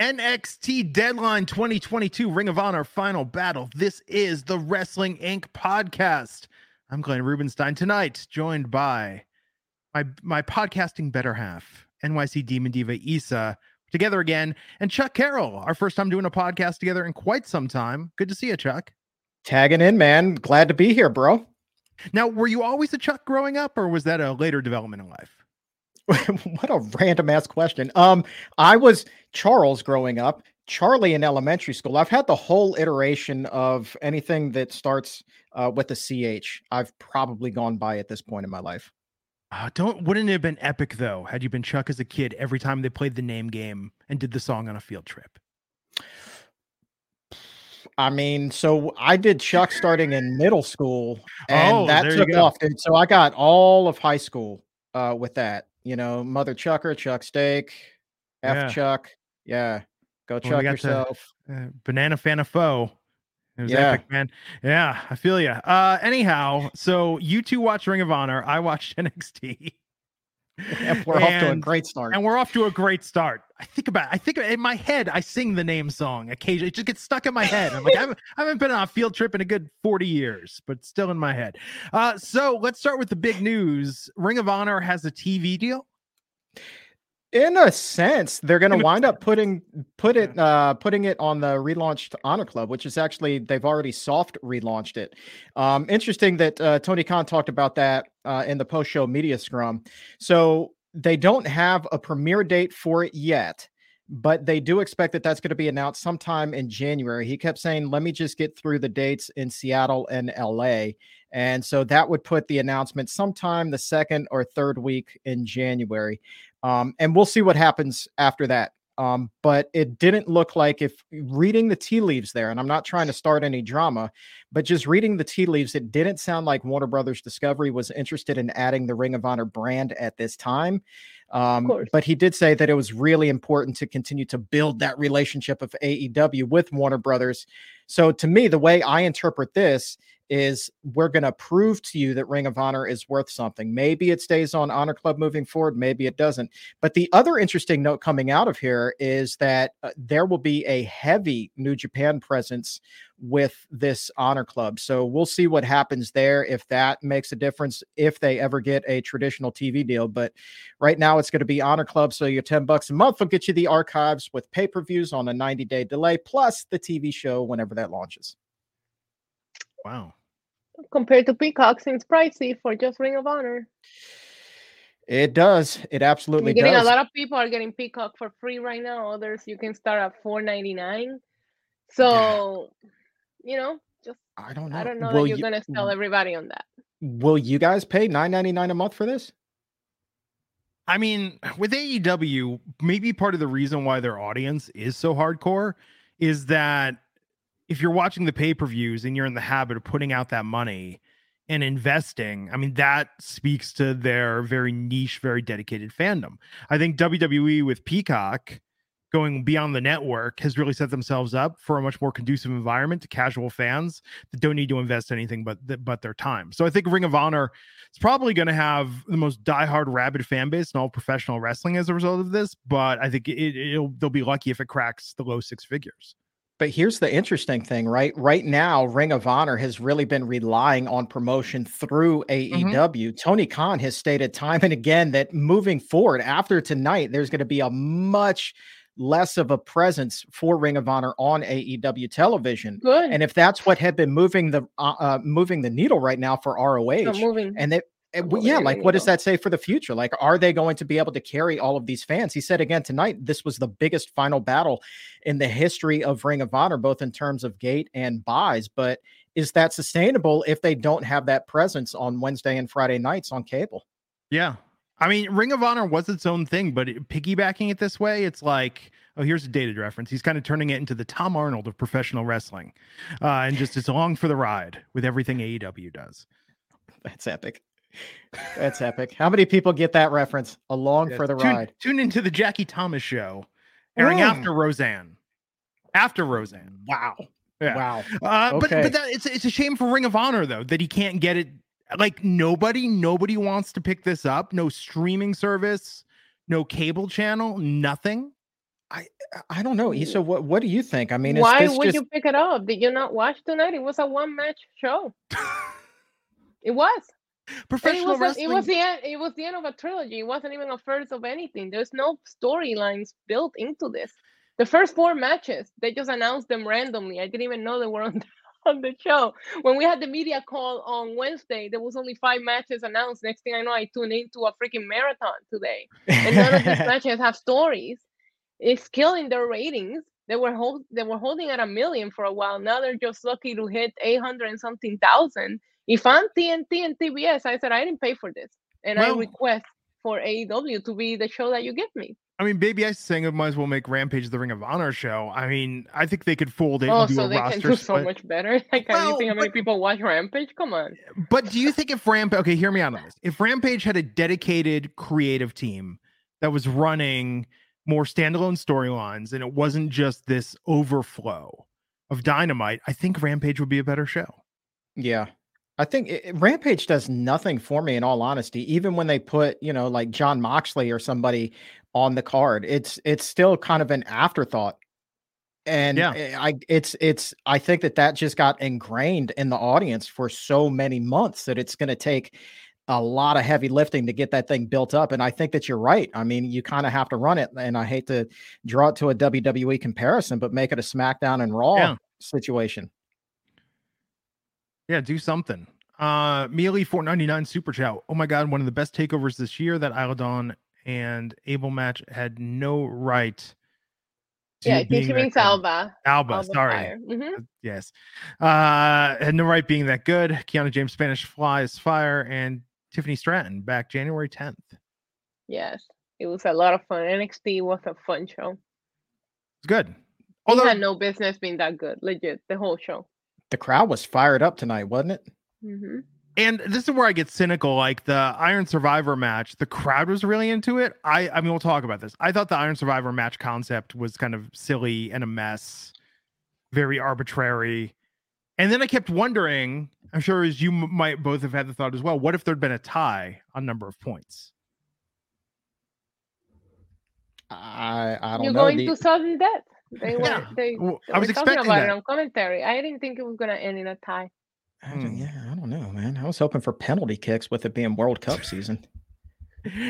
NXT Deadline 2022 Ring of Honor Final Battle. This is the Wrestling Inc. podcast. I'm Glenn Rubenstein tonight, joined by my my podcasting better half, NYC Demon Diva Isa, together again, and Chuck Carroll, our first time doing a podcast together in quite some time. Good to see you, Chuck. Tagging in, man. Glad to be here, bro. Now, were you always a Chuck growing up, or was that a later development in life? what a random ass question. Um, I was Charles growing up, Charlie in elementary school. I've had the whole iteration of anything that starts uh, with a CH. I've probably gone by at this point in my life. Uh, don't wouldn't it have been epic though had you been Chuck as a kid every time they played the name game and did the song on a field trip? I mean, so I did Chuck starting in middle school, and Oh, that took off. Dude. So I got all of high school uh, with that. You know, Mother Chucker, Chuck Steak, F Yeah. Chuck. Yeah, go Well, we Chuck got the- yourself. Uh, Banana fan of foe. It was Yeah. epic, man. Yeah, I feel you. Uh, anyhow, so you two watch Ring of Honor. I watched NXT. And we're off to a great start. and we're off to a great start. I think about I think in my head I sing the name song occasionally. It just gets stuck in my head. I'm like I haven't, I haven't been on a field trip in a good 40 years, but still in my head. Uh, so let's start with the big news. Ring of Honor has a TV deal. In a sense they're going to wind up putting put it uh putting it on the relaunched honor club which is actually they've already soft relaunched it. Um interesting that uh, tony khan talked about that uh, in the post-show media scrum. So they don't have a premiere date for it yet but they do expect that that's going to be announced sometime in january. He kept saying let me just get through the dates in seattle and la and so that would put the announcement sometime the second or third week in january um, and we'll see what happens after that. Um, but it didn't look like if reading the tea leaves there, and I'm not trying to start any drama, but just reading the tea leaves, it didn't sound like Warner Brothers Discovery was interested in adding the Ring of Honor brand at this time. Um, but he did say that it was really important to continue to build that relationship of AEW with Warner Brothers. So to me, the way I interpret this is we're going to prove to you that Ring of Honor is worth something. Maybe it stays on Honor Club moving forward, maybe it doesn't. But the other interesting note coming out of here is that uh, there will be a heavy New Japan presence with this Honor Club. So we'll see what happens there if that makes a difference if they ever get a traditional TV deal. But right now it's going to be Honor Club. So your 10 bucks a month will get you the archives with pay-per-views on a 90-day delay plus the TV show whenever that launches. Wow. Compared to Peacock, seems pricey for just Ring of Honor. It does. It absolutely You're getting does. a lot of people are getting Peacock for free right now. Others you can start at four ninety nine. So, you know, just I don't know. I don't know will that you're you, gonna sell everybody on that. Will you guys pay nine ninety nine a month for this? I mean, with AEW, maybe part of the reason why their audience is so hardcore is that if you're watching the pay per views and you're in the habit of putting out that money and investing, I mean, that speaks to their very niche, very dedicated fandom. I think WWE with Peacock going beyond the network has really set themselves up for a much more conducive environment to casual fans that don't need to invest anything but but their time. So I think Ring of Honor is probably going to have the most diehard rabid fan base in all professional wrestling as a result of this. But I think it, it'll they'll be lucky if it cracks the low six figures. But here's the interesting thing, right? Right now, Ring of Honor has really been relying on promotion through AEW. Tony Khan has stated time and again that moving forward after tonight, there's going to be a much less of a presence for Ring of Honor on AEW television. Good. And if that's what had been moving the uh, uh, moving the needle right now for ROH, moving. and they and Not w- moving yeah, like what does that say for the future? Like, are they going to be able to carry all of these fans? He said again tonight, this was the biggest final battle in the history of Ring of Honor, both in terms of gate and buys. But is that sustainable if they don't have that presence on Wednesday and Friday nights on cable? Yeah. I mean, Ring of Honor was its own thing, but piggybacking it this way, it's like, Oh, here's a dated reference. He's kind of turning it into the Tom Arnold of professional wrestling, uh, and just it's along for the ride with everything AEW does. That's epic. That's epic. How many people get that reference? Along Yeah, for the tune, ride. Tune into the Jackie Thomas show, airing Mm. after Roseanne. After Roseanne. Wow. Yeah. Wow. Uh, But Okay. but that, it's it's a shame for Ring of Honor though that he can't get it. Like nobody nobody wants to pick this up. No streaming service, no cable channel, nothing. I I don't know. Issa, what what do you think? I mean, is Why this would just you pick it up? Did you not watch tonight? It was a one match show. It was. It Professional was, a- wrestling. it was the end. It was the end of a trilogy. It wasn't even a first of anything. There's no storylines built into this. The first four matches, they just announced them randomly. I didn't even know they were on the, on the show. When we had the media call on Wednesday, there was only five matches announced. Next thing I know, I tuned into a freaking marathon today, and none of these matches have stories. It's killing their ratings. They were hold, they were holding at a million for a while. Now they're just lucky to hit eight hundred and something thousand. If I'm TNT and TBS, I said I didn't pay for this, and I request for AEW to be the show that you give me. I mean, Baby Ice is saying it might as well make Rampage the Ring of Honor show. I mean, I think they could fold it Oh, and do so a they can roster do so much better. Like, can Well, you think how many but- people watch Rampage? Come on. But do you think if Rampage, okay, hear me out on this. If Rampage had a dedicated creative team that was running more standalone storylines and it wasn't just this overflow of dynamite, I think Rampage would be a better show. Yeah. I think it, Rampage does nothing for me in all honesty. Even when they put, you know, like Jon Moxley or somebody on the card, it's it's still kind of an afterthought. And Yeah. eh, I it's it's I think that that just got ingrained in the audience for so many months that it's going to take a lot of heavy lifting to get that thing built up and I think that you're right. I mean, you kind of have to run it and I hate to draw it to a WWE comparison, but make it a SmackDown and Raw Yeah. situation. Yeah, do something. Uh Mealy 499 super chat. Oh my god, one of the best takeovers this year that Isla Dawn and Abel match had no right. Yeah, I think being she that means. Alba. Alba, Alba sorry. hmm Yes. Uh had no right being that good. Kiana James Spanish flies fire and Tiffany Stratton back January 10th. Yes, it was a lot of fun. NXT was a fun show. It's good. He had no business being that good. Legit, the whole show. The crowd was fired up tonight, wasn't it? hmm and this is where I get cynical. Like the Iron Survivor match, the crowd was really into it. I I mean we'll talk about this. I thought the Iron Survivor match concept was kind of silly and a mess, very arbitrary. And then I kept wondering, I'm sure as you m- might both have had the thought as well, what if there'd been a tie on number of points? I I don't You're know. going The- to sudden death. They were Yeah, they, well, I was talking expecting about it that. on commentary. I didn't think it was gonna end in a tie. I Hmm. yeah, I don't know, man. I was hoping for penalty kicks with it being World Cup season.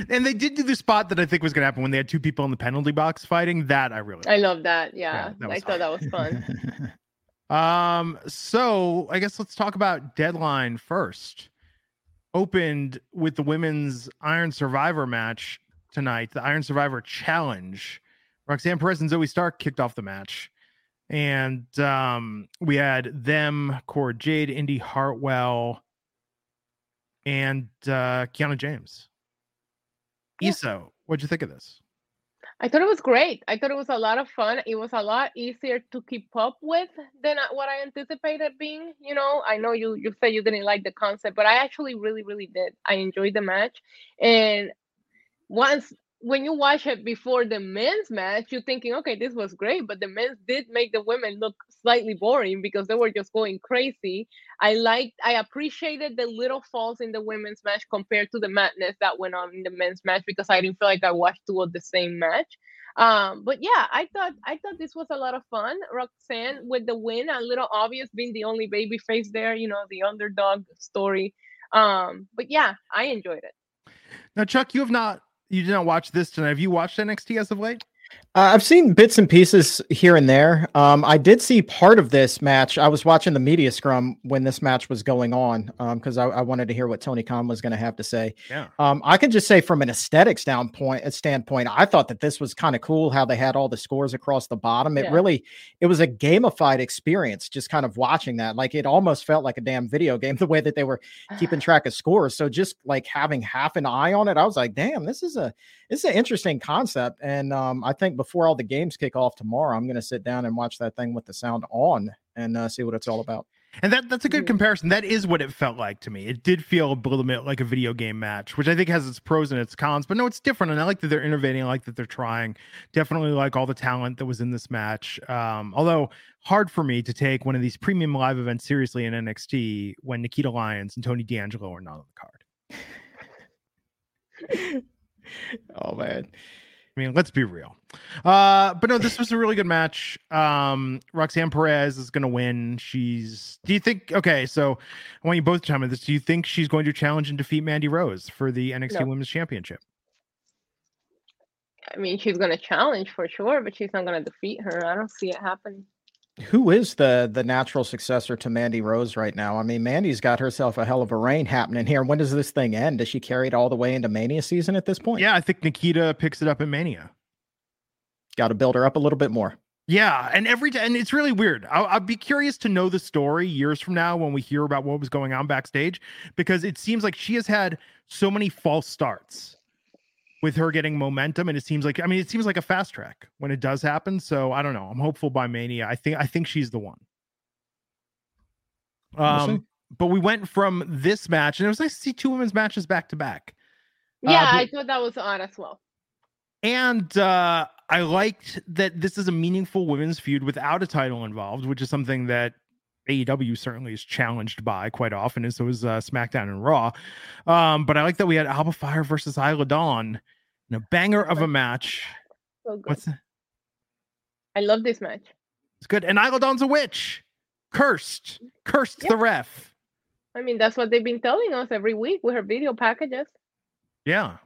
And they did do the spot that I think was going to happen when they had two people in the penalty box fighting. That I really I love that. Yeah, that I was thought that was fun. Um, so I guess let's talk about deadline first. Opened with the women's Iron Survivor match tonight, the Iron Survivor Challenge. Roxanne Perez and Zoey Stark kicked off the match. And um, we had them, Cora Jade, Indy Hartwell, and uh Kiana James. Yeah. Iso, what'd you think of this? I thought it was great. I thought it was a lot of fun. It was a lot easier to keep up with than what I anticipated being. You know, I know you you said you didn't like the concept, but I actually really really did. I enjoyed the match, and once when you watch it before the men's match, you're thinking, okay, this was great, but the men's did make the women look slightly boring because they were just going crazy. I liked, I appreciated the little falls in the women's match compared to the madness that went on in the men's match because I didn't feel like I watched two of the same match. Um, but yeah, I thought I thought this was a lot of fun. Roxanne with the win, a little obvious being the only baby face there, you know, the underdog story. Um, but yeah, I enjoyed it. Now, Chuck, you have not you did not watch this tonight. Have you watched NXT as of late? Uh, I've seen bits and pieces here and there. Um, I did see part of this match. I was watching the media scrum when this match was going on because I, I wanted to hear what Tony Khan was going to have to say. Yeah. Um, I can just say from an aesthetic standpoint, a standpoint, I thought that this was kind of cool how they had all the scores across the bottom. It Yeah. really, it was a gamified experience. Just kind of watching that, like it almost felt like a damn video game the way that they were keeping track of scores. So just like having half an eye on it, I was like, damn, this is a this is an interesting concept. And um, I think before all the games kick off tomorrow, I'm going to sit down and watch that thing with the sound on and uh, see what it's all about. And that that's a good comparison. That is what it felt like to me. It did feel a little bit like a video game match, which I think has its pros and its cons. But no, it's different, and I like that they're innovating. I like that they're trying. Definitely like all the talent that was in this match. Um, although hard for me to take one of these premium live events seriously in NXT when Nikita Lyons and Tony D'Angelo are not on the card. oh man. I mean, let's be real. Uh, but no, this was a really good match. Um, Roxanne Perez is going to win. She's. Do you think? Okay, so I want you both to chime in this. Do you think she's going to challenge and defeat Mandy Rose for the NXT no. Women's Championship? I mean, she's going to challenge for sure, but she's not going to defeat her. I don't see it happening. Who is the the natural successor to Mandy Rose right now? I mean, Mandy's got herself a hell of a reign happening here. When does this thing end? Does she carry it all the way into Mania season at this point? Yeah, I think Nikita picks it up in Mania. Got to build her up a little bit more. Yeah, and every time, and it's really weird. I'll, I'll, be curious to know the story years from now when we hear about what was going on backstage, because it seems like she has had so many false starts with her getting momentum and it seems like i mean it seems like a fast track when it does happen so i don't know. I'm hopeful by mania. I think i think she's the one. Um but we went from this match and it was nice to see two women's matches back to back. Uh, yeah uh, but, i thought that was odd as well. And uh i liked that this is a meaningful women's feud without a title involved which is something that AEW certainly is challenged by quite often, and so is uh, SmackDown and Raw. Um, but I like that we had Alba Fyre versus Isla Dawn in a banger of a match. So good. What's that? I love this match. It's good. And Dawn's a witch. Cursed. Cursed yeah. the ref. I mean, that's what they've been telling us every week with her video packages. Yeah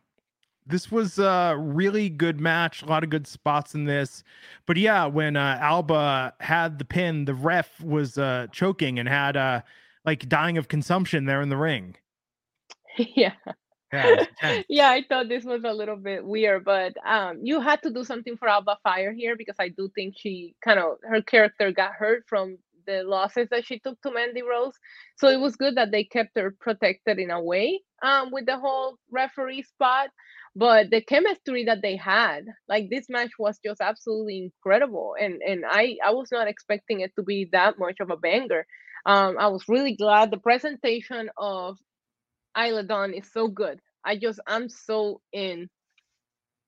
this was a really good match. A lot of good spots in this. But yeah, when uh, Alba had the pin, the ref was uh, choking and had uh, like dying of consumption there in the ring. Yeah. Yeah, yeah, I thought this was a little bit weird, but um, you had to do something for Alba Fyre here because I do think she kind of her character got hurt from the losses that she took to Mandy Rose. So it was good that they kept her protected in a way um, with the whole referee spot but the chemistry that they had like this match was just absolutely incredible and and i i was not expecting it to be that much of a banger um i was really glad the presentation of Isla Dawn is so good. I just i'm so in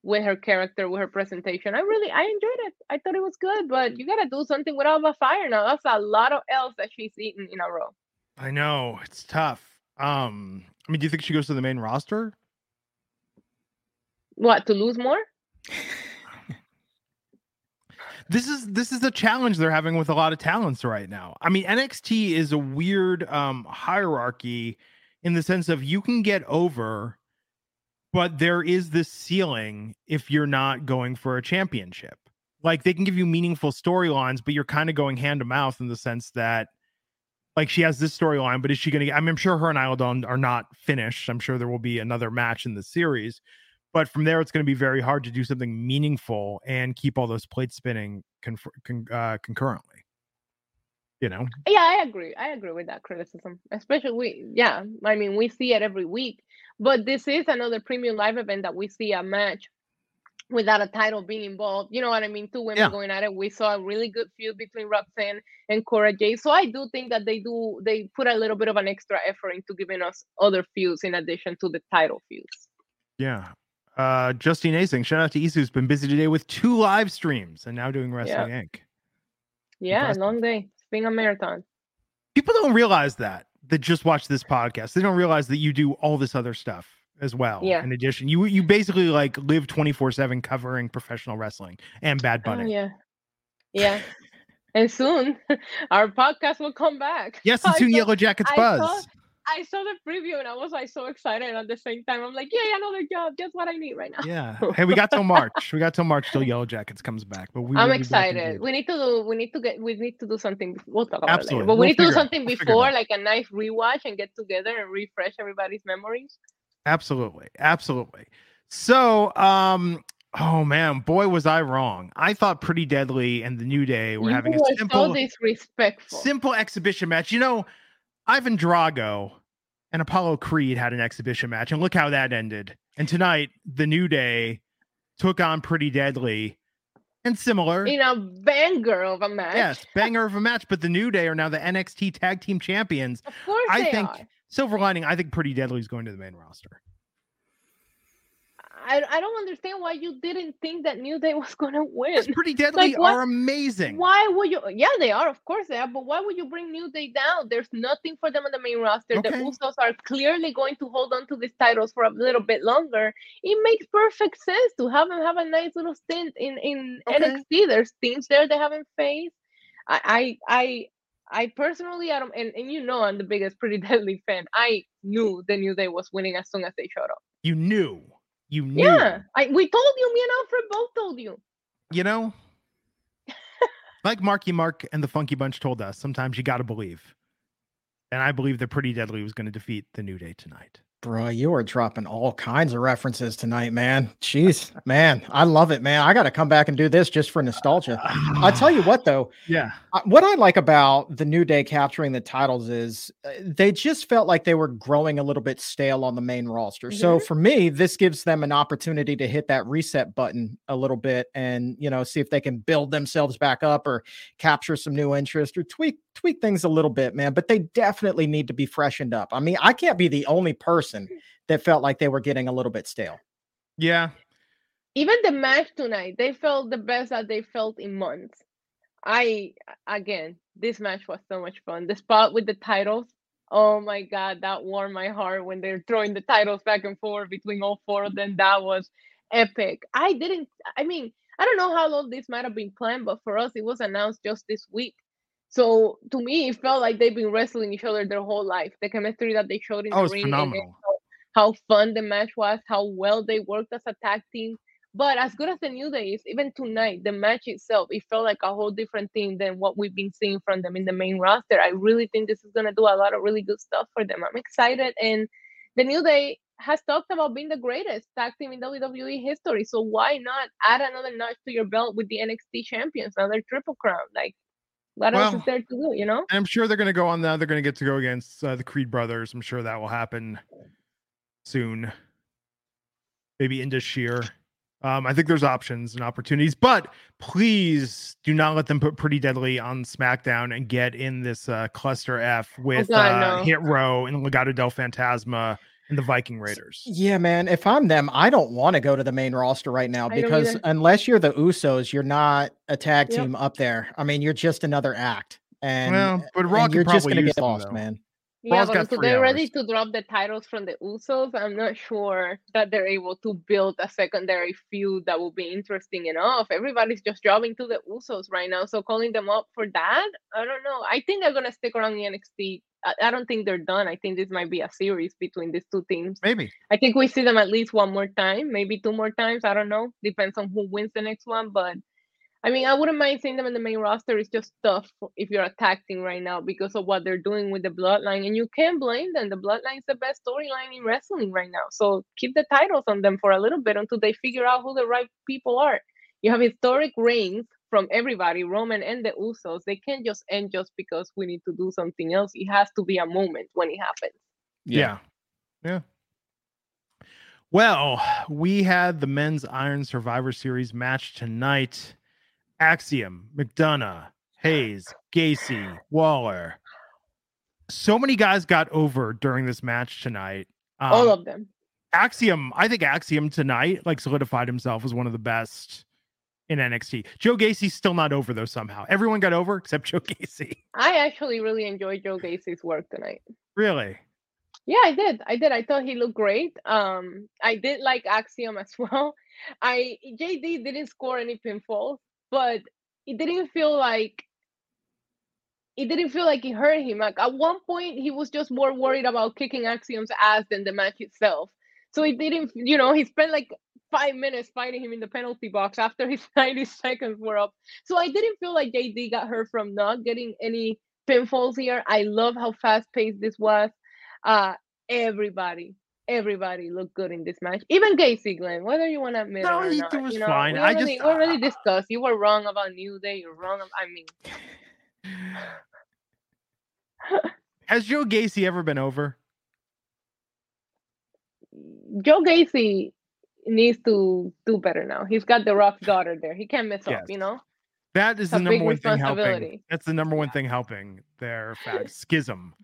with her character with her presentation. I really i enjoyed it. I thought it was good but you gotta do something with Alba Fyre now. That's a lot of else that she's eaten in a row. I know. It's tough. Um i mean do you think she goes to the main roster? What to lose more? this is this is a challenge they're having with a lot of talents right now. I mean, NXT is a weird um hierarchy in the sense of you can get over, but there is this ceiling if you're not going for a championship. Like they can give you meaningful storylines, but you're kind of going hand to mouth in the sense that like she has this storyline, but is she going to? I mean, I'm sure her and Isla Dawn are not finished. I'm sure there will be another match in the series, but from there, it's going to be very hard to do something meaningful and keep all those plates spinning con- con- uh, concurrently. You know? Yeah, I agree. I agree with that criticism. Especially we, yeah. I mean, we see it every week, but this is another premium live event that we see a match without a title being involved. You know what I mean? Two women yeah. going at it. We saw a really good feud between Roxanne and Cora Jade. So I do think that they do they put a little bit of an extra effort into giving us other feuds in addition to the title feuds. Yeah, uh, Justine Asing, shout out to Isu, who's been busy today with two live streams and now doing Wrestling yeah. Inc. Yeah, Impressive. long day. Being a marathon. People don't realize that that just watch this podcast. They don't realize that you do all this other stuff as well. Yeah. In addition, you you basically like live twenty four seven covering professional wrestling and Bad oh, Bunny. Oh, yeah. Yeah. and soon our podcast will come back. Yes, and soon Yellow Jackets Buzz. Saw, I saw the preview and I was like so excited. And at the same time, I'm like, yeah, another job, just what I need right now. Yeah. Hey, we got till March. we got till March till Yellow Jackets comes back. But we I'm excited. We need to do. We need to get. We need to do something. We'll talk about Absolutely. it later. But we we'll need to do something we'll before, like a nice rewatch and get together and refresh everybody's memories. Absolutely. Absolutely. So, um, Oh man, boy was I wrong. I thought Pretty Deadly and the New Day were you having a simple, so disrespectful. simple exhibition match. You know, Ivan Drago and Apollo Creed had an exhibition match, and look how that ended. And tonight, the New Day took on Pretty Deadly, and similar. In a banger of a match. Yes, banger of a match. But the New Day are now the NXT Tag Team Champions. Of course I they think are. silver lining. I think Pretty Deadly is going to the main roster. I, I don't understand why you didn't think that New Day was gonna win. Because Pretty Deadly what- are amazing. Why would you? Yeah, they are. Of course they are. But why would you bring New Day down? There's nothing for them on the main roster. The Okay. Usos are clearly going to hold on to these titles for a little bit longer. It makes perfect sense to have them have a nice little stint in in Okay. NXT. There's teams there they haven't faced. I I I, I personally I don't and, and you know I'm the biggest Pretty Deadly fan. I knew the New Day was winning as soon as they showed up. You knew. You knew. Yeah, I we told you. Me and Alfred both told you. You know, like Marky Mark and the Funky Bunch told us, sometimes you got to believe. And I believe that Pretty Deadly was going to defeat the New Day tonight. Bro, you are dropping all kinds of references tonight, man. Jeez, man, I love it, man. I got to come back and do this just for nostalgia. I tell you what, though, Yeah. what I like about the New Day capturing the titles is uh, they just felt like they were growing a little bit stale on the main roster. So for me, this gives them an opportunity to hit that reset button a little bit and you know see if they can build themselves back up or capture some new interest or tweak tweak things a little bit, man. But they definitely need to be freshened up. I mean, I can't be the only person that felt like they were getting a little bit stale. Yeah. even the match tonight, they felt the best that they felt in months. I again, this match was so much fun. The spot with the titles, oh my god, that warmed my heart when they're throwing the titles back and forth between all four of them. That was epic. I didn't. I mean, I don't know how long this might have been planned, but for us, it was announced just this week. So to me, it felt like they've been wrestling each other their whole life. The chemistry that they showed in Oh, the it's ring, and then phenomenal. How fun the match was, how well they worked as a tag team. But as good as the New Day is, even tonight, the match itself, it felt like a whole different thing than what we've been seeing from them in the main roster. I really think this is gonna do a lot of really good stuff for them. I'm excited, and the New Day has talked about being the greatest tag team in WWE history. So why not add another notch to your belt with the NXT champions, another triple crown? Like, what else is there to do? You know? I'm sure they're going to go on that. They're going to get to go against uh, the Creed brothers. I'm sure that will happen soon. Maybe into Sheer. Um, I think there's options and opportunities, but please do not let them put Pretty Deadly on SmackDown and get in this uh, cluster F with Oh, God, uh, no. Hit Row and Legado del Fantasma and the Viking Raiders. Yeah, man. If I'm them, I don't want to go to the main roster right now because unless you're the Usos, you're not a tag Yep. team up there. I mean, you're just another act, and, well, but and Raw could you're just probably gonna use get lost, though. man. Yeah, but three they're ready to drop the titles from the Usos, I'm not sure that they're able to build a secondary feud that will be interesting enough. Everybody's just jobbing to the Usos right now, so calling them up for that, I don't know. I think they're gonna stick around in NXT. I, I don't think they're done. I think this might be a series between these two teams. Maybe. I think we see them at least one more time, maybe two more times. I don't know. Depends on who wins the next one. But I mean, I wouldn't mind seeing them in the main roster. It's just tough if you're attacking right now because of what they're doing with the bloodline. And you can't blame them. The bloodline is the best storyline in wrestling right now. So keep the titles on them for a little bit until they figure out who the right people are. You have historic reigns from everybody, Roman and the Usos. They can't just end just because we need to do something else. It has to be a moment when it happens. Yeah. Yeah. Well, we had the men's Iron Survivor Series match tonight. Axiom, McDonagh, Hayes, Gacy, Waller. So many guys got over during this match tonight. Um, All of them. Axiom, I think Axiom tonight like solidified himself as one of the best in NXT. Joe Gacy's still not over though somehow. Everyone got over except Joe Gacy. I actually really enjoyed Joe Gacy's work tonight. Really? Yeah, I did. I did. I thought he looked great. Um, I did like Axiom as well. I JD didn't score any pinfalls, but it didn't feel like it didn't feel like it hurt him. Like at one point, he was just more worried about kicking Axiom's ass than the match itself. So it didn't, you know, he spent like five minutes fighting him in the penalty box after his 90 seconds were up. So I didn't feel like JD got hurt from not getting any pinfalls here. I love how fast paced this was. Uh, everybody, everybody looked good in this match. Even Gacy, Glenn, whether you want to admit No, it or not. was you know, fine. We I already, just- we already discussed. You were wrong about New Day. You're wrong. ab- I mean, Has Joe Gacy ever been over? Joe Gacy needs to do better now. He's got the Rock's daughter there. He can't mess Yes. up, you know. That is It's the number one thing helping. That's the number one thing helping their fact schism.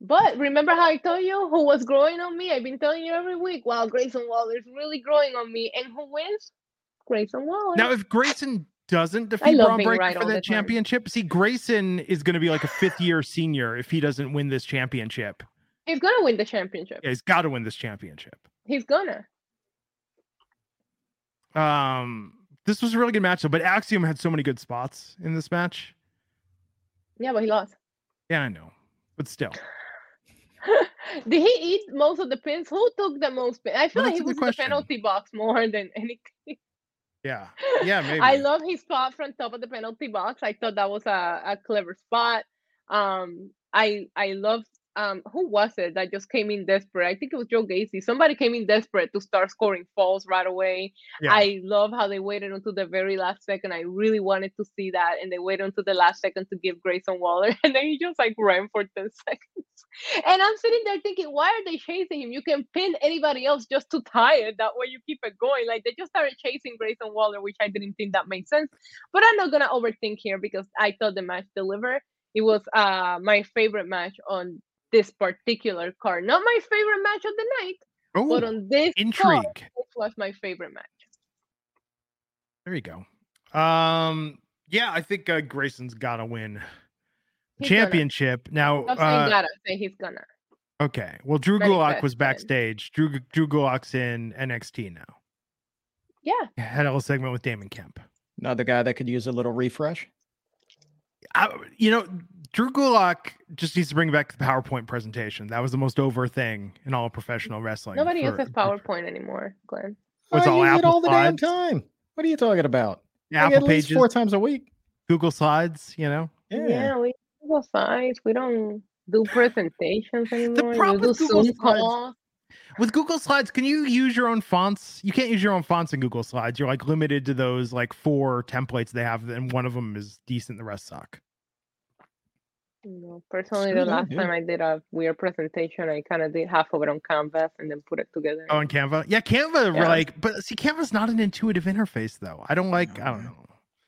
But remember how I told you who was growing on me? I've been telling you every week. Wow, Grayson Waller is really growing on me, and who wins? Grayson Waller. Now, if Grayson doesn't defeat Bron Breakker right for that time. championship, see, Grayson is going to be like a fifth year senior if he doesn't win this championship. He's gonna win the championship. Yeah, he's got to win this championship. He's gonna. Um, this was a really good match, though. But Axiom had so many good spots in this match. Yeah, but he lost. Yeah, I know, but still, Did he eat most of the pins? Who took the most pins? I feel Well, like he was in the penalty box more than anything. yeah, yeah, maybe. I love his spot from top of the penalty box. I thought that was a, a clever spot. Um, I I love um who was it that just came in desperate? I think it was Joe Gacy. Somebody came in desperate to start scoring falls right away. Yeah. I love how they waited until the very last second. I really wanted to see that, and they waited until the last second to give Grayson Waller, and then he just like ran for ten seconds. And I'm sitting there thinking, why are they chasing him? You can pin anybody else just to tie it. That way you keep it going. Like they just started chasing Grayson Waller, which I didn't think that made sense. But I'm not gonna overthink here because I thought the match delivered. It was uh my favorite match on this particular card. Not my favorite match of the night, but oh, on this card, intrigue. it was my favorite match. There you go. Um, yeah, I think uh, Grayson's got to win He's gonna. championship now. Stop saying Uh, gotta say he's gonna. okay, well, Drew Very Gulak fast was then. backstage. Drew Drew Gulak's in NXT now. Yeah. Had a little segment with Damon Kemp. Another guy that could use a little refresh. I, you know, Drew Gulak just needs to bring back the PowerPoint presentation. That was the most over thing in all professional wrestling. Nobody for- uses PowerPoint anymore, Glenn. What's I oh, all use it Apple all the damn time. What are you talking about? Like, Apple at least pages, four times a week. Google Slides. You know, Yeah, we Google Slides. We don't do presentations anymore. problem you do with Google Zoom Slides- calls. With Google Slides, can you use your own fonts? You can't use your own fonts in Google Slides. You're like limited to those like four templates they have, and one of them is decent. The rest suck. No, personally, the last dude. time I did a weird presentation, I kind of did half of it on Canvas and then put it together. Oh, in Canva, yeah, Canva. Yeah. Like, but see, Canva's not an intuitive interface though. I don't like. I don't know.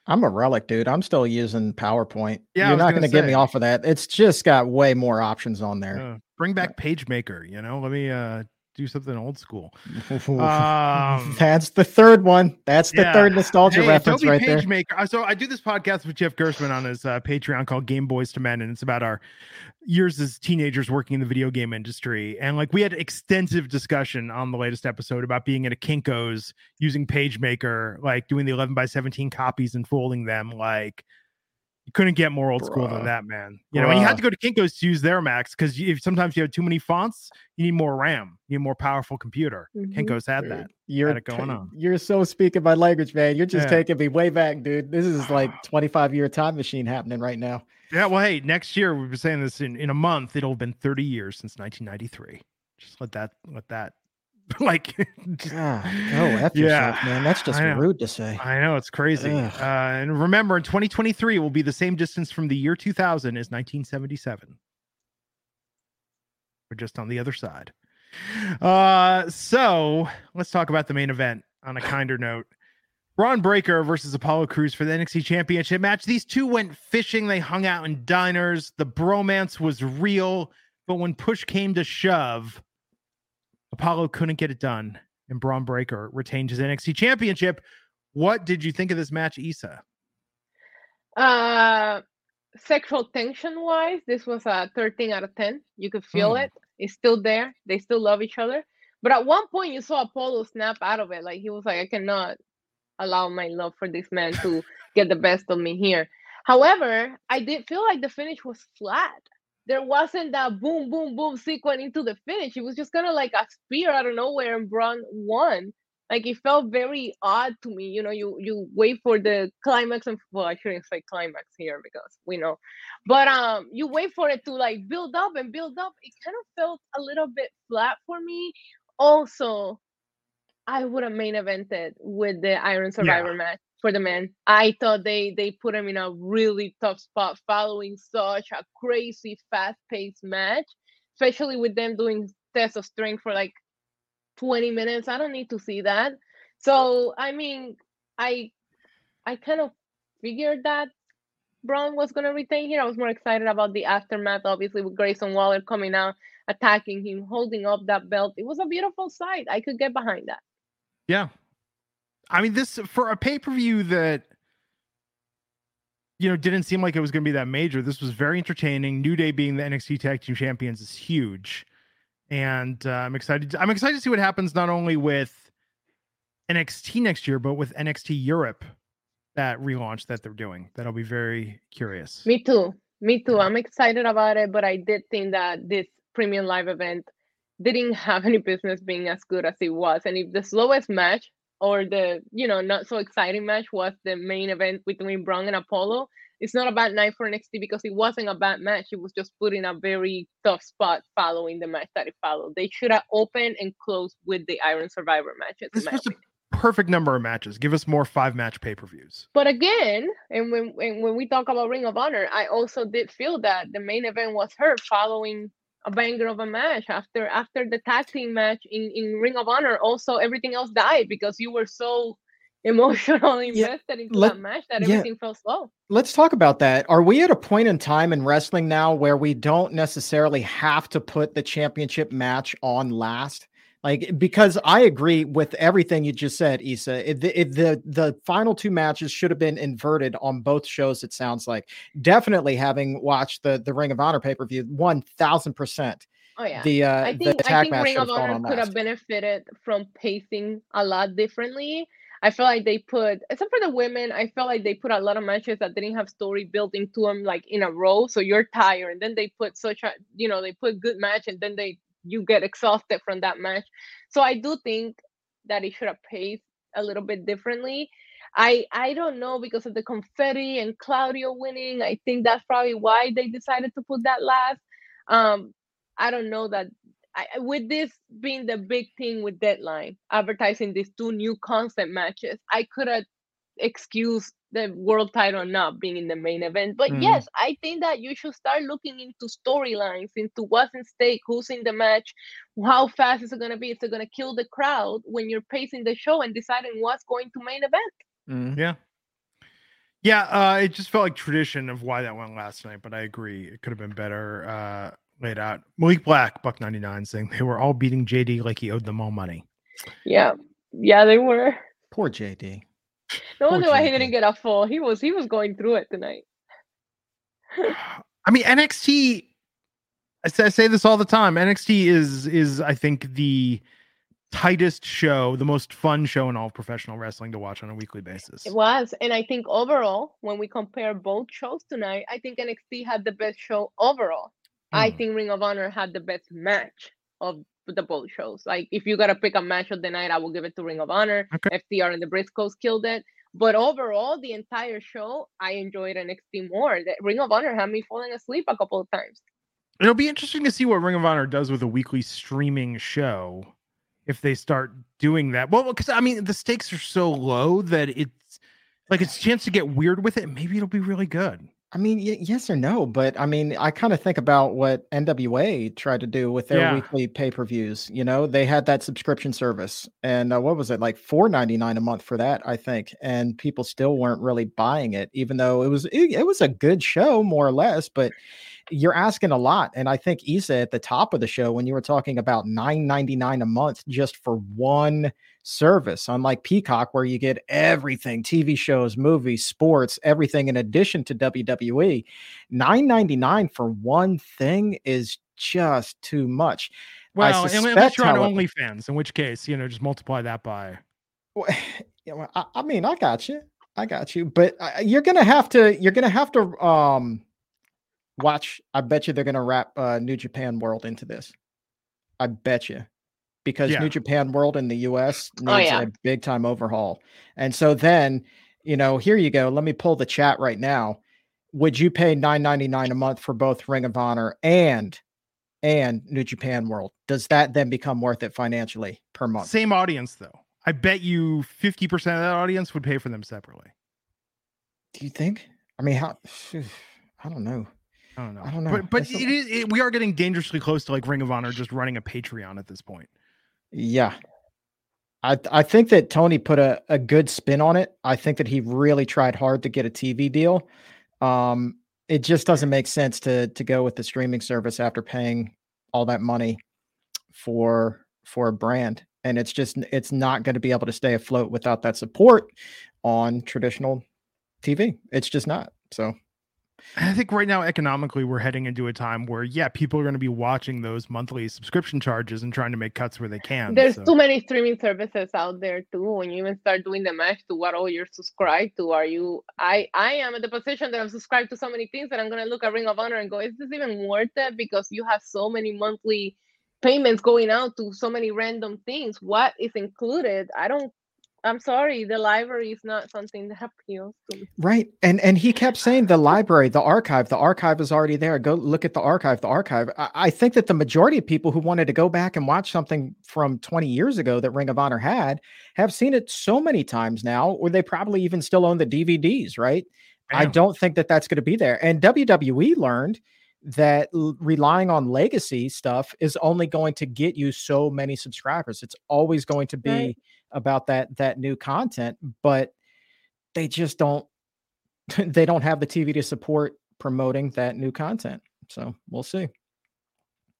I'm a relic, dude. I'm still using PowerPoint. Yeah, You're not gonna get me off of that. It's just got way more options on there. Uh, bring back PageMaker. You know, let me uh do something old school. Um, That's the third one. That's the yeah. third nostalgia Hey, reference Adobe right there. PageMaker. uh, So I do this podcast with Jeff Gerstmann on his uh, Patreon called Game Boys to Men, and it's about our years as teenagers working in the video game industry. And like we had extensive discussion on the latest episode about being at a Kinko's using PageMaker, like doing the 11 by 17 copies and folding them. Like you couldn't get more old school than that, man. You know, and you had to go to Kinko's to use their Macs because if sometimes you have too many fonts, you need more RAM, you need a more powerful computer. Mhm. Kinko's had Dude, that. You're it going on. You're so speaking my language, man. You're just Yeah. taking me way back, dude. This is like 25 year time machine happening right now. Yeah, well, hey, next year we've been saying this in, in a month. It'll have been 30 years since 1993. Just let that let that like go F yourself, man. That's just rude to say. I know it's crazy. Uh, and remember, in 2023 will be the same distance from the year 2000 as 1977. We're just on the other side. Uh, so let's talk about the main event on a kinder note. Bron Breakker versus Apollo Crews for the NXT Championship match. These two went fishing. They hung out in diners. The bromance was real, but when push came to shove, Apollo couldn't get it done, and Bron Breakker retained his NXT Championship. What did you think of this match, Issa? Uh, sexual tension wise, this was a 13 out of 10. You could feel Mm. it. It's still there. They still love each other. But at one point, you saw Apollo snap out of it. Like he was like, I cannot allow my love for this man to get the best of me here. However, I did feel like the finish was flat. There wasn't that boom, boom, boom sequence into the finish. It was just kind of like a spear out of nowhere, and Bron won. Like it felt very odd to me. You know, you you wait for the climax, and well, I shouldn't say climax here because we know, but um, you wait for it to like build up and build up. It kind of felt a little bit flat for me. Also, I would have main evented with the Iron Survivor match for the men. I thought they they put him in a really tough spot following such a crazy fast paced match, especially with them doing tests of strength for like 20 minutes. I don't need to see that. So I mean, I I kind of figured that Bron was gonna retain here. I was more excited about the aftermath, obviously, with Grayson Waller coming out, attacking him, holding up that belt. It was a beautiful sight. I could get behind that. Yeah. I mean, this for a pay-per-view that you know didn't seem like it was gonna be that major. This was very entertaining. New Day being the NXT tag team champions is huge. And uh, I'm excited. I'm excited to see what happens not only with NXT next year, but with NXT Europe that relaunch that they're doing. That'll be very curious. Me too. Me too. I'm excited about it, but I did think that this premium live event didn't have any business being as good as it was. And if the slowest match or the, you know, not so exciting match was the main event between Bron and Apollo, it's not a bad night for NXT because it wasn't a bad match. It was just put in a very tough spot following the match that it followed. They should have opened and closed with the Iron Survivor matches. This was opinion perfect number of matches. Give us more five match pay per views. But again, and when, when when we talk about Ring of Honor, I also did feel that the main event was hurt following a banger of a match after after the tag team match in in Ring of Honor. Also, everything else died because you were so emotionally invested yeah, into let, that match that everything yeah. felt slow. Let's talk about that. Are we at a point in time in wrestling now where we don't necessarily have to put the championship match on last? Like because I agree with everything you just said, Isa. If the, the the final two matches should have been inverted on both shows. It sounds like definitely having watched the the Ring of Honor pay per view, one thousand percent. Oh yeah, the uh, I think I think Ring of Honor could have benefited from pacing a lot differently. I feel like they put, except for the women, I felt like they put a lot of matches that didn't have story built into them, like in a row. So you're tired, and then they put such a, you know, they put good match, and then they you get exhausted from that match. So I do think that it should have paced a little bit differently. I I don't know because of the confetti and Claudio winning. I think that's probably why they decided to put that last. Um, I don't know that I, with this being the big thing with Deadline advertising these two new concept matches, I could have excused the world title not being in the main event. But mm. yes, I think that you should start looking into storylines, into what's in stake, who's in the match, how fast is it going to be? Is it going to kill the crowd when you're pacing the show and deciding what's going to main event? Mm. Yeah. Yeah, uh, it just felt like tradition of why that went last night, but I agree. It could have been better uh, laid out. Malik Black, Buck 99, saying they were all beating JD like he owed them all money. Yeah. Yeah, they were. Poor JD. No wonder why he didn't get a full. He was he was going through it tonight. I mean, NXT. I say, I say this all the time. NXT is is I think the tightest show, the most fun show in all professional wrestling to watch on a weekly basis. It was, and I think overall, when we compare both shows tonight, I think NXT had the best show overall. Mm. I hmm. think Ring of Honor had the best match of the both shows. Like if you gotta pick a match of the night, I will give it to Ring of Honor. Okay. FTR and the Briscoes killed it. But overall, the entire show, I enjoyed NXT more. That Ring of Honor had me falling asleep a couple of times. It'll be interesting to see what Ring of Honor does with a weekly streaming show if they start doing that. Well, because I mean, the stakes are so low that it's like it's a chance to get weird with it. Maybe it'll be really good. I mean, y- yes or no, but I mean, I kind of think about what NWA tried to do with their yeah. weekly pay per views. You know, they had that subscription service, and uh, what was it like four ninety nine a month for that? I think, and people still weren't really buying it, even though it was it, it was a good show, more or less. But you're asking a lot, and I think Isa at the top of the show when you were talking about nine ninety nine a month just for one service, unlike Peacock, where you get everything TV shows, movies, sports, everything in addition to WWE. Nine ninety nine for one thing is just too much. Well, unless you're on OnlyFans, in which case, you know, just multiply that by. Well, I, I mean, I got you. I got you. But uh, you're gonna have to. You're gonna have to um watch. I bet you they're gonna wrap uh, New Japan World into this. I bet you because yeah. New Japan World in the US oh, needs oh, yeah. a big time overhaul. And so then, you know, here you go. Let me pull the chat right now. Would you pay 9.99 a month for both Ring of Honor and and New Japan World? Does that then become worth it financially per month? Same audience though. I bet you 50% of that audience would pay for them separately. Do you think? I mean, how I don't know. I don't know. I don't know. But but it is it, we are getting dangerously close to like Ring of Honor just running a Patreon at this point. Yeah. I I think that Tony put a, a good spin on it. I think that he really tried hard to get a TV deal. Um, it just doesn't make sense to to go with the streaming service after paying all that money for for a brand and it's just it's not going to be able to stay afloat without that support on traditional TV. It's just not. So I think right now economically we're heading into a time where yeah, people are going to be watching those monthly subscription charges and trying to make cuts where they can. There's so. too many streaming services out there too. When you even start doing the math to what all you're subscribed to, are you I I am at the position that I'm subscribed to so many things that I'm gonna look at Ring of Honor and go, is this even worth it? Because you have so many monthly payments going out to so many random things. What is included? I don't I'm sorry, the library is not something that appeals to me. Right. And and he kept saying the library, the archive, the archive is already there. Go look at the archive, the archive. I, I, think that the majority of people who wanted to go back and watch something from 20 years ago that Ring of Honor had have seen it so many times now, or they probably even still own the DVDs, right? Damn. I don't think that that's going to be there. And WWE learned that l- relying on legacy stuff is only going to get you so many subscribers. It's always going to be right. About that that new content, but they just don't they don't have the TV to support promoting that new content. So we'll see.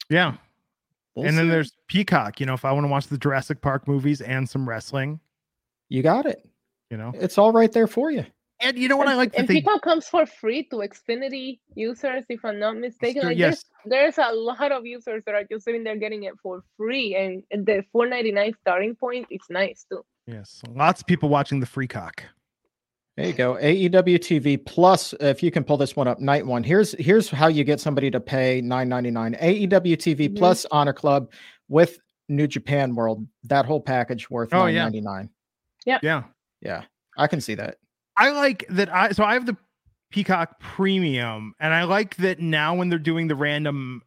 Yeah. We'll and see. then there's Peacock. You know, if I want to watch the Jurassic Park movies and some wrestling, you got it. You know, it's all right there for you. And you know what and, I like? To think. And Peacock comes for free to Xfinity users, if I'm not mistaken. Like yes. there's, there's a lot of users that are just sitting there getting it for free, and, and the 4.99 starting point is nice too. Yes, lots of people watching the free cock. There you go. AEW TV plus, if you can pull this one up, night one. Here's here's how you get somebody to pay 9.99. AEW TV mm-hmm. plus Honor Club with New Japan World. That whole package worth oh, 9.99. Yeah. Yeah. Yeah. I can see that. I like that. I so I have the Peacock Premium, and I like that now when they're doing the random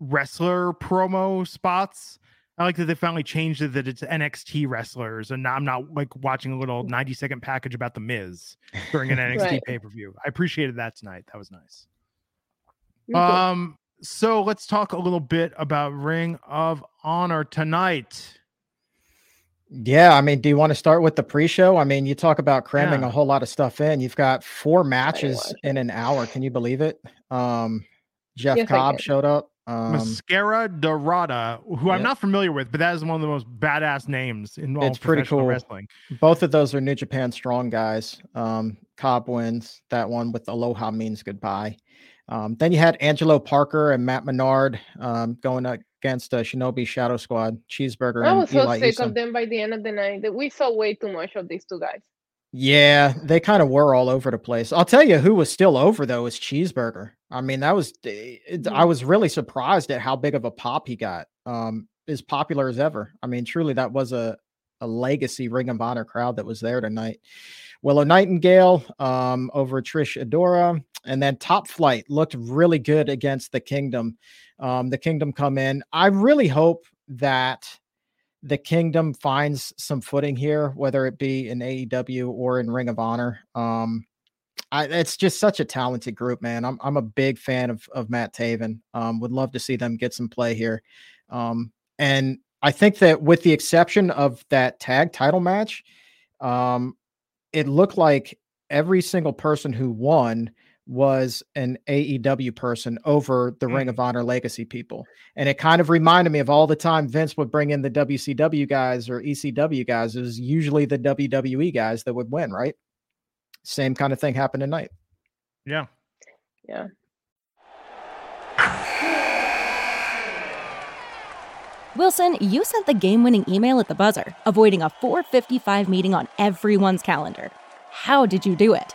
wrestler promo spots. I like that they finally changed it that it's NXT wrestlers, and now I'm not like watching a little 90 second package about the Miz during an NXT right. pay per view. I appreciated that tonight. That was nice. Um, so let's talk a little bit about Ring of Honor tonight. Yeah, I mean, do you want to start with the pre-show? I mean, you talk about cramming yeah. a whole lot of stuff in. You've got four matches in an hour. Can you believe it? Um, Jeff yes, Cobb showed up. Um, Mascara Dorada, who I'm not familiar with, but that is one of the most badass names in all it's pretty cool. wrestling. Both of those are New Japan Strong guys. Um, Cobb wins that one with Aloha means goodbye. Um, then you had Angelo Parker and Matt Menard um, going against uh, Shinobi Shadow Squad, Cheeseburger. I was so Eli sick of them by the end of the night that we saw way too much of these two guys. Yeah, they kind of were all over the place. I'll tell you who was still over though is Cheeseburger. I mean, that was it, I mm. was really surprised at how big of a pop he got. Um, as popular as ever. I mean, truly, that was a a legacy Ring of Honor crowd that was there tonight. Willow Nightingale um, over Trish Adora, and then Top Flight looked really good against the Kingdom um, the kingdom come in. I really hope that the kingdom finds some footing here, whether it be in AEW or in Ring of Honor. Um, I, it's just such a talented group, man. I'm I'm a big fan of of Matt Taven. Um, would love to see them get some play here. Um, and I think that with the exception of that tag title match, um, it looked like every single person who won was an AEW person over the mm. Ring of Honor Legacy people. And it kind of reminded me of all the time Vince would bring in the WCW guys or ECW guys. It was usually the WWE guys that would win, right? Same kind of thing happened tonight. Yeah. Yeah. Wilson, you sent the game winning email at the buzzer, avoiding a 455 meeting on everyone's calendar. How did you do it?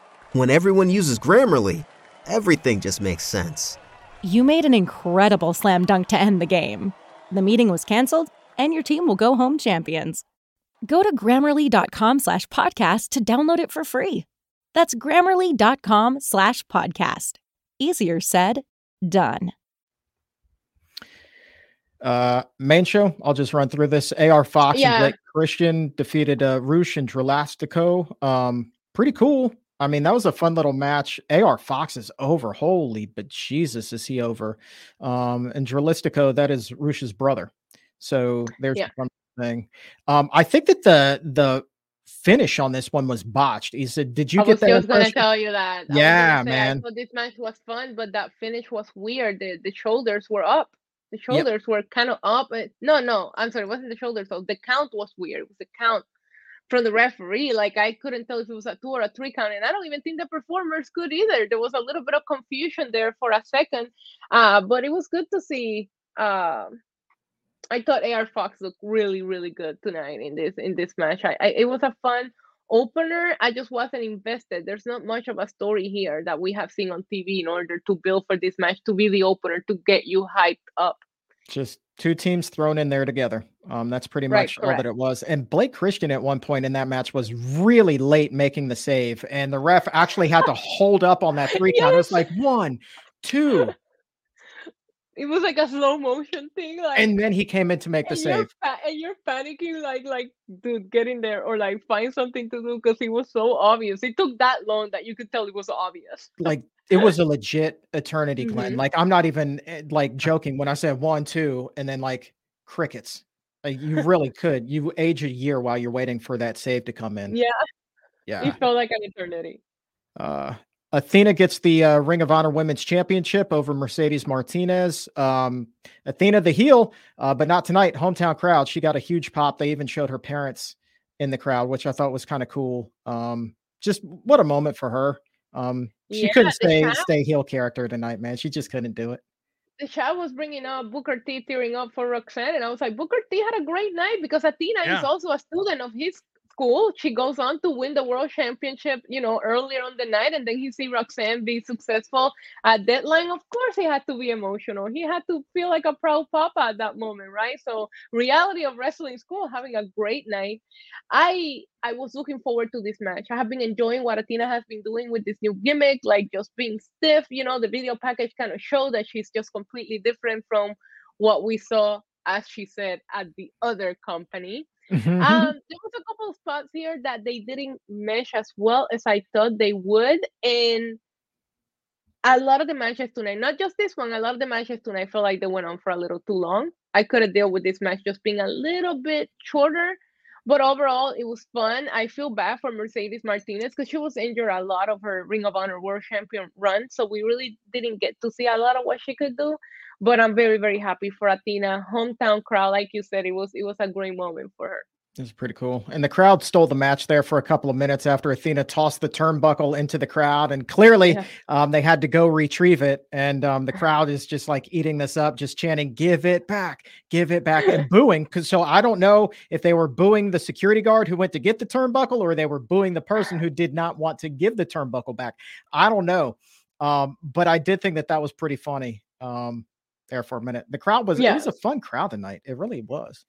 When everyone uses Grammarly, everything just makes sense. You made an incredible slam dunk to end the game. The meeting was canceled, and your team will go home champions. Go to grammarly.com slash podcast to download it for free. That's grammarly.com slash podcast. Easier said, done. Uh, main show. I'll just run through this. AR Fox Yeah. and Blake Christian defeated uh, Rush and Dralistico. Um, pretty cool. I mean, that was a fun little match. AR Fox is over. Holy, but Jesus, is he over? Um, and Dralistico, that is Rush's brother. So there's Yeah. one thing. Um, I think that the the finish on this one was botched. He said, "Did you I get was that?" was gonna tell you that. I Yeah, say, man. I this match was fun, but that finish was weird. The the shoulders were up. The shoulders were kind of up. No, no, I'm sorry. It wasn't the shoulders. So the count was weird. It was the count from the referee. Like I couldn't tell if it was a two or a three count, and I don't even think the performers could either. There was a little bit of confusion there for a second, uh, but it was good to see. Uh, I thought AR Fox looked really, really good tonight in this in this match. I, I it was a fun opener. I just wasn't invested. There's not much of a story here that we have seen on TV in order to build for this match to be the opener to get you hyped up. Just two teams thrown in there together. Um, that's pretty Right, much all that it was. And Blake Christian at one point in that match was really late making the save, and the ref actually had to hold up on that three count. It was like one, two, It was like a slow motion thing, like and then he came in to make the and you're, save. and you're panicking, like like dude, get in there or like find something to do because it was so obvious. It took that long that you could tell it was obvious. Like it was a legit eternity, Glenn. Mhm. Like I'm not even eh, like joking when I said one, two, and then like crickets. Like you really could. You age a year while you're waiting for that save to come in. Yeah, Yeah. it felt like an eternity. Uh, Athena gets the uh, Ring of Honor Women's Championship over Mercedes Martinez. Um, Athena, the heel, uh, but not tonight. Hometown crowd. She got a huge pop. They even showed her parents in the crowd, which I thought was kind of cool. Um, just what a moment for her. Um, she Yeah, couldn't stay crowd- stay heel character tonight, man. She just couldn't do it. the chat was bringing up Booker T tearing up for Roxanne, and I was like, Booker T had a great night because Athena is also a student of his school. She goes on to win the world championship, you know, earlier on the night, and then he see Roxanne be successful at deadline. Of course, he had to be emotional. He had to feel like a proud papa at that moment, right? So, reality of wrestling school, having a great night. I I was looking forward to this match. I have been enjoying what Athena has been doing with this new gimmick, like just being stiff. You know, the video package kind of showed that she's just completely different from what we saw, as she said, at the other company. Mm-hmm. Um, there was a couple of spots here that they didn't mesh as well as I thought they would, and a lot of the matches tonight, not just this one, a lot of the matches tonight felt like they went on for a little too long. I could have dealt with this match just being a little bit shorter, but overall it was fun. I feel bad for Mercedes Martinez because she was injured a lot of her Ring of Honor World Champion run, so we really didn't get to see a lot of what she could do. But I'm very, very happy for Athena. Hometown crowd, like you said, it was it was a great moment for her. It was pretty cool. And the crowd stole the match there for a couple of minutes after Athena tossed the turnbuckle into the crowd. And clearly, Yeah. um, they had to go retrieve it. And um, the crowd is just like eating this up, just chanting, give it back, give it back, and booing. Cause so I don't know if they were booing the security guard who went to get the turnbuckle or they were booing the person who did not want to give the turnbuckle back. I don't know. Um, but I did think that that was pretty funny. Um, there for a minute. The crowd was, it was a fun crowd tonight. It really was.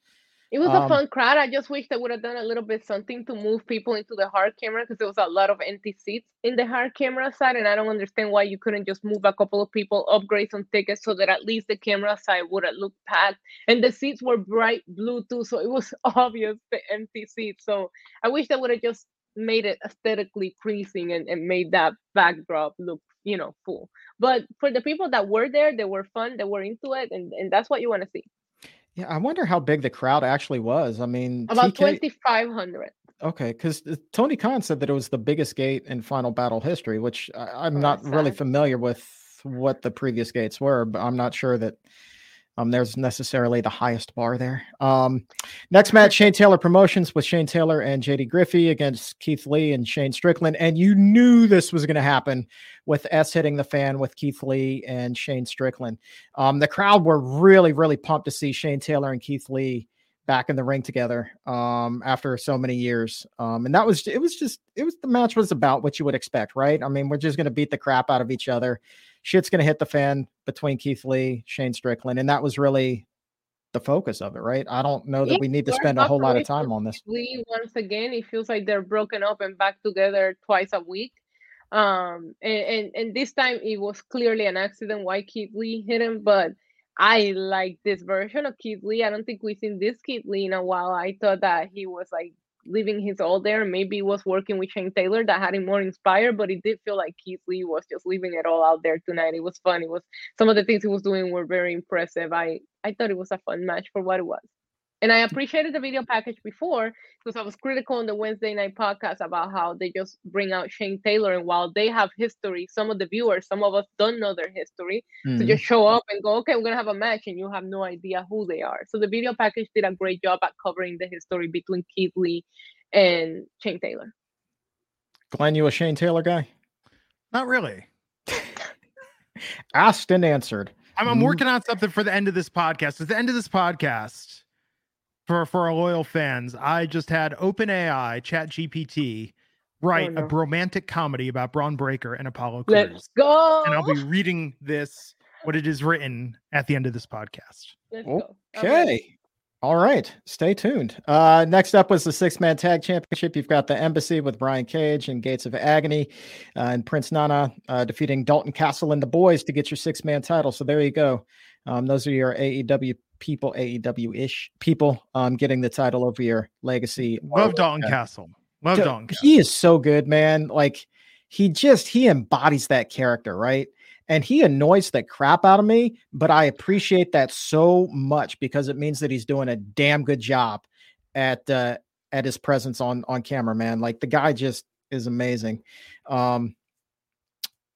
It was Um, a fun crowd. I just wish they would have done a little bit something to move people into the hard camera because there was a lot of empty seats in the hard camera side, and I don't understand why you couldn't just move a couple of people, upgrade some tickets so that at least the camera side would have looked packed. And the seats were bright blue too, so it was obvious the empty seats. So I wish they would have just made it aesthetically pleasing and, and made that backdrop look, you know, full. But for the people that were there, they were fun, they were into it, and, and that's what you want to see. Yeah, I wonder how big the crowd actually was. I mean, About TK 2,500. okay, because Tony Khan said that it was the biggest gate in Final Battle history, which I, I'm Oh, not really familiar with what the previous gates were, but I'm not sure that um, there's necessarily the highest bar there. Um, next match, Shane Taylor Promotions with Shane Taylor and JD Griffey against Keith Lee and Shane Strickland. And you knew this was going to happen with S hitting the fan with Keith Lee and Shane Strickland. Um, the crowd were really, really pumped to see Shane Taylor and Keith Lee back in the ring together um, after so many years. Um, and that was, it was just, it was, the match was about what you would expect, right? I mean, we're just going to beat the crap out of each other. Shit's going to hit the fan between Keith Lee, Shane Strickland. And that was really the focus of it, right? I don't know that we need to spend a whole lot of time on this. we once again it feels like they're broken up and back together twice a week um and and, and this time it was clearly an accident why Keith Lee hit him but I like this version of Keith Lee. I don't think we've seen this Keith Lee in a while. I thought that he was like leaving his all there. Maybe was working with Shane Taylor that had him more inspired, but it did feel like Keith Lee was just leaving it all out there tonight. It was fun. It was some of the things he was doing were very impressive. I I thought it was a fun match for what it was. And I appreciated the video package before because I was critical on the Wednesday night podcast about how they just bring out Shane Taylor. And while they have history, some of the viewers, some of us don't know their history. So Mhm. just show up and go, okay, we're going to have a match, and you have no idea who they are. So the video package did a great job at covering the history between Keith Lee and Shane Taylor. Glenn, you a Shane Taylor guy? Not really. Asked and answered. I'm, I'm Mm. working on something for the end of this podcast. At the end of this podcast, for for our loyal fans, I just had OpenAI Chat GPT write no. a romantic comedy about Bron Breakker and Apollo Let's Crews, go. and I'll be reading this what it is written at the end of this podcast. Let's go. Okay. All right. Stay tuned. Uh, next up was the six man tag championship. You've got the Embassy with Brian Cage and Gates of Agony uh, and Prince Nana uh, defeating Dalton Castle and the boys to get your six man title. So there you go. Um, those are your AEW people, AEW ish people um, getting the title over your legacy. Love Dalton. Castle. Love Dude, Dalton. He is so good, man. Like he just he embodies that character, right? And he annoys the crap out of me, but I appreciate that so much because it means that he's doing a damn good job at uh at his presence on on camera, man. Like the guy just is amazing. Um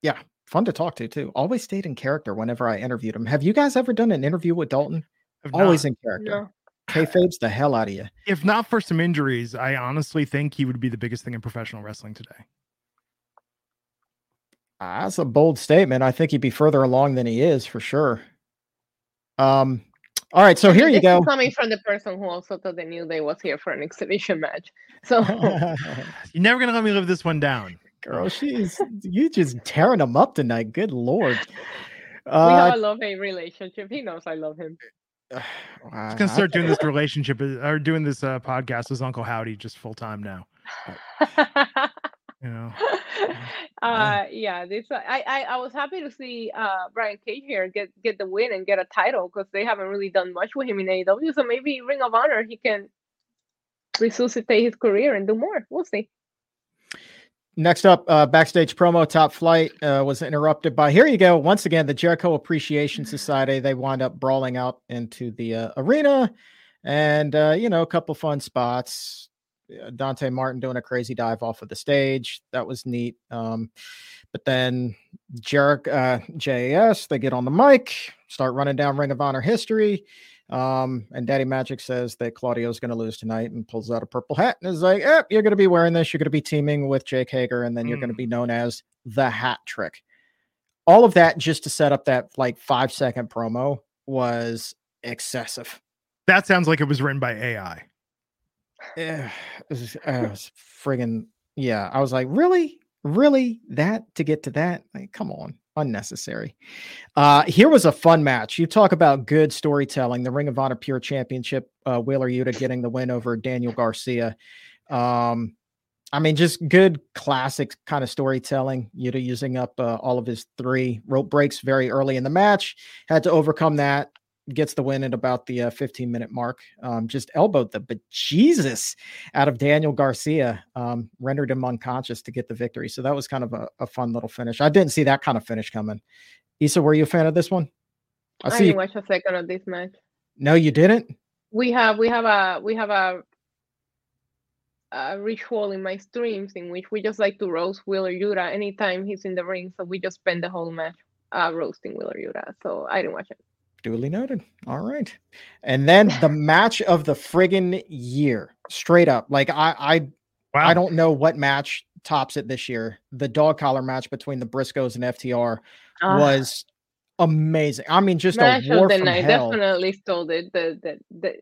yeah, fun to talk to too. Always stayed in character whenever I interviewed him. Have you guys ever done an interview with Dalton? If Always not- in character. No. Kayfabe's the hell out of you. if not for some injuries, I honestly think he would be the biggest thing in professional wrestling today. Uh, That's a bold statement. I think he'd be further along than he is for sure. Um, all right, so I mean, here you go. is Coming from the person who also thought they knew they was here for an exhibition match. So You're never gonna let me live this one down. Girl, she's you just tearing him up tonight. Good lord. we have Uh, a love hate relationship. He knows I love him. wow, He's gonna start doing this relationship or doing this uh, podcast as Uncle Howdy just full time now. You know, uh yeah this uh, I, I i was happy to see uh brian cage here get get the win and get a title because they haven't really done much with him in aew so maybe ring of honor he can resuscitate his career and do more. We'll see Next up, uh, backstage promo top flight uh, was interrupted by here you go. Once again, the Jericho Appreciation Society. They wind up brawling out into the uh, arena and, uh, you know, a couple fun spots. Uh, Dante Martin doing a crazy dive off of the stage. That was neat. Um, but then Jericho, uh, JAS, they get on the mic, start running down Ring of Honor history. Um, and Daddy Magic says that Claudio's going to lose tonight and pulls out a purple hat and is like, eh, you're going to be wearing this. You're going to be teaming with Jake Hager, and then you're going to Mm. be known as the hat trick. All of that just to set up that like five second promo was excessive. that sounds like it was written by AI. Yeah, it was, uh, it was friggin' yeah. I was like, really, really that to get to that? Like, come on, unnecessary. Uh, here was a fun match. You talk about good storytelling. The Ring of Honor Pure Championship. Uh, Wheeler Yuta getting the win over Daniel Garcia. Um, I mean, just good classic kind of storytelling. Yuta using up uh, all of his three rope breaks very early in the match, had to overcome that gets the win at about the uh, 15 minute mark. Um, just elbowed the bejesus out of Daniel Garcia, um, rendered him unconscious to get the victory. So that was kind of a, a fun little finish. I didn't see that kind of finish coming. Issa, were you a fan of this one? i, I see. didn't You, watch a second of this match no, you didn't. we have we have a we have a a ritual in my streams in which we just like to roast Wheeler Yuta anytime he's in the ring. So we just spend the whole match uh, roasting Wheeler Yuta. So I didn't watch it. Duly noted. All right. And then the match of the friggin' year, straight up. Like I, I Wow. I don't know what match tops it this year. The dog collar match between the Briscoes and FTR Ah, was amazing. I mean, just match a war of the from night hell. definitely stole it. The the the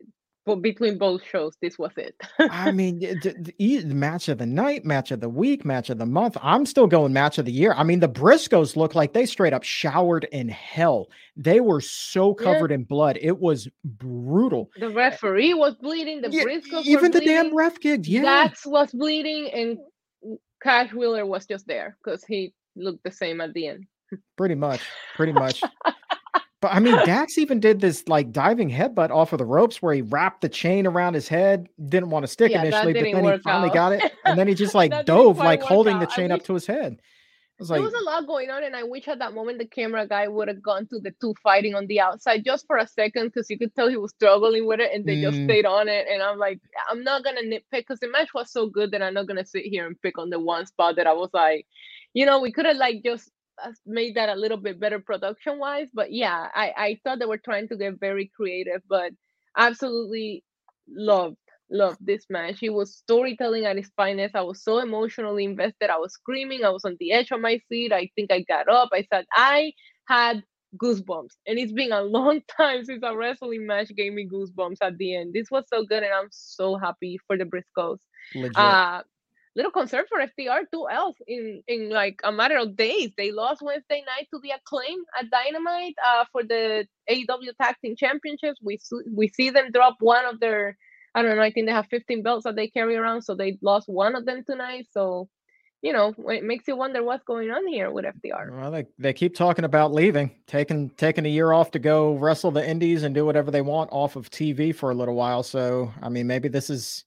but between both shows, this was it. I mean, the, the, the, match of the night, match of the week, match of the month. I'm still going match of the year. I mean, the Briscoes look like they straight up showered in hell. They were so covered yeah. in blood. It was brutal. The referee was bleeding. The yeah, Briscoes even the bleeding. damn ref kid. Yeah, Dax was bleeding, and Cash Wheeler was just there because he looked the same at the end. Pretty much. Pretty much. But I mean, Dax even did this like diving headbutt off of the ropes where he wrapped the chain around his head. Didn't want to stick yeah, initially, but then he finally out. got it, and then he just like dove, like holding out. the chain up to his head. It was like, there was a lot going on, and I wish at that moment the camera guy would have gone to the two fighting on the outside just for a second because you could tell he was struggling with it, and they mm. just stayed on it. And I'm like, I'm not gonna nitpick because the match was so good that I'm not gonna sit here and pick on the one spot that I was like, you know, we could have like just made that a little bit better production wise. But yeah, I, I thought they were trying to get very creative, but absolutely loved loved this match. It was storytelling at its finest. I was so emotionally invested. I was screaming. I was on the edge of my seat. I think I got up. I said I had goosebumps. And it's been a long time since a wrestling match gave me goosebumps at the end. This was so good, and I'm so happy for the Briscoes. Legit. Uh, little concern for FTR too else in in like a matter of days. They lost Wednesday night to the acclaim at Dynamite uh, for the AEW Tag Team Championships. We we see them drop one of their I don't know. I think they have 15 belts that they carry around, so they lost one of them tonight. So you know, it makes you wonder what's going on here with FTR. Well, they, they keep talking about leaving, taking taking a year off to go wrestle the indies and do whatever they want off of TV for a little while. So, I mean, maybe this is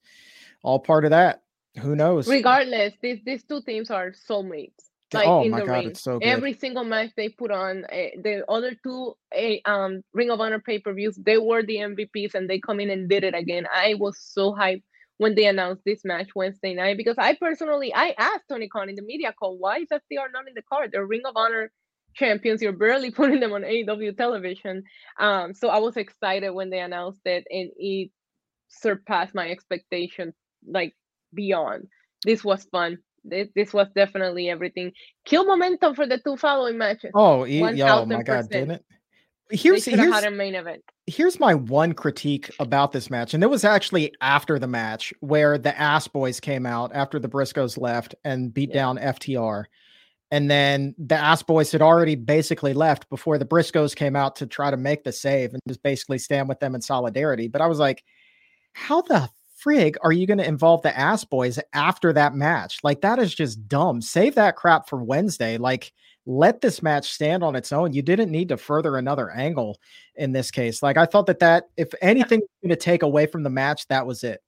all part of that. Who knows? Regardless, these these two teams are soulmates. Like oh in my the god, ring. it's so good. Every single match they put on, uh, the other two uh, um Ring of Honor pay per views, they were the MVPs, and they come in and did it again. I was so hyped when they announced this match Wednesday night because I personally I asked Tony Khan in the media call, why is FTR not in the card? They're Ring of Honor champions. You're barely putting them on AEW television. Um, so I was excited when they announced it, and it surpassed my expectations like beyond. This was fun. This, this was definitely everything. Kill momentum for the two following matches. Oh, yeah, oh my god, didn't it? Here's here's main event. Here's my one critique about this match, and it was actually after the match where the Ass Boys came out after the Briscoes left and beat yeah. down FTR. And then the Ass Boys had already basically left before the Briscoes came out to try to make the save and just basically stand with them in solidarity. But I was like, how the frig are you going to involve the ass boys after that match? Like that is just dumb. Save that crap for Wednesday. Like let this match stand on its own. You didn't need to further another angle in this case. Like I thought that that if anything going to take away from the match, that was it.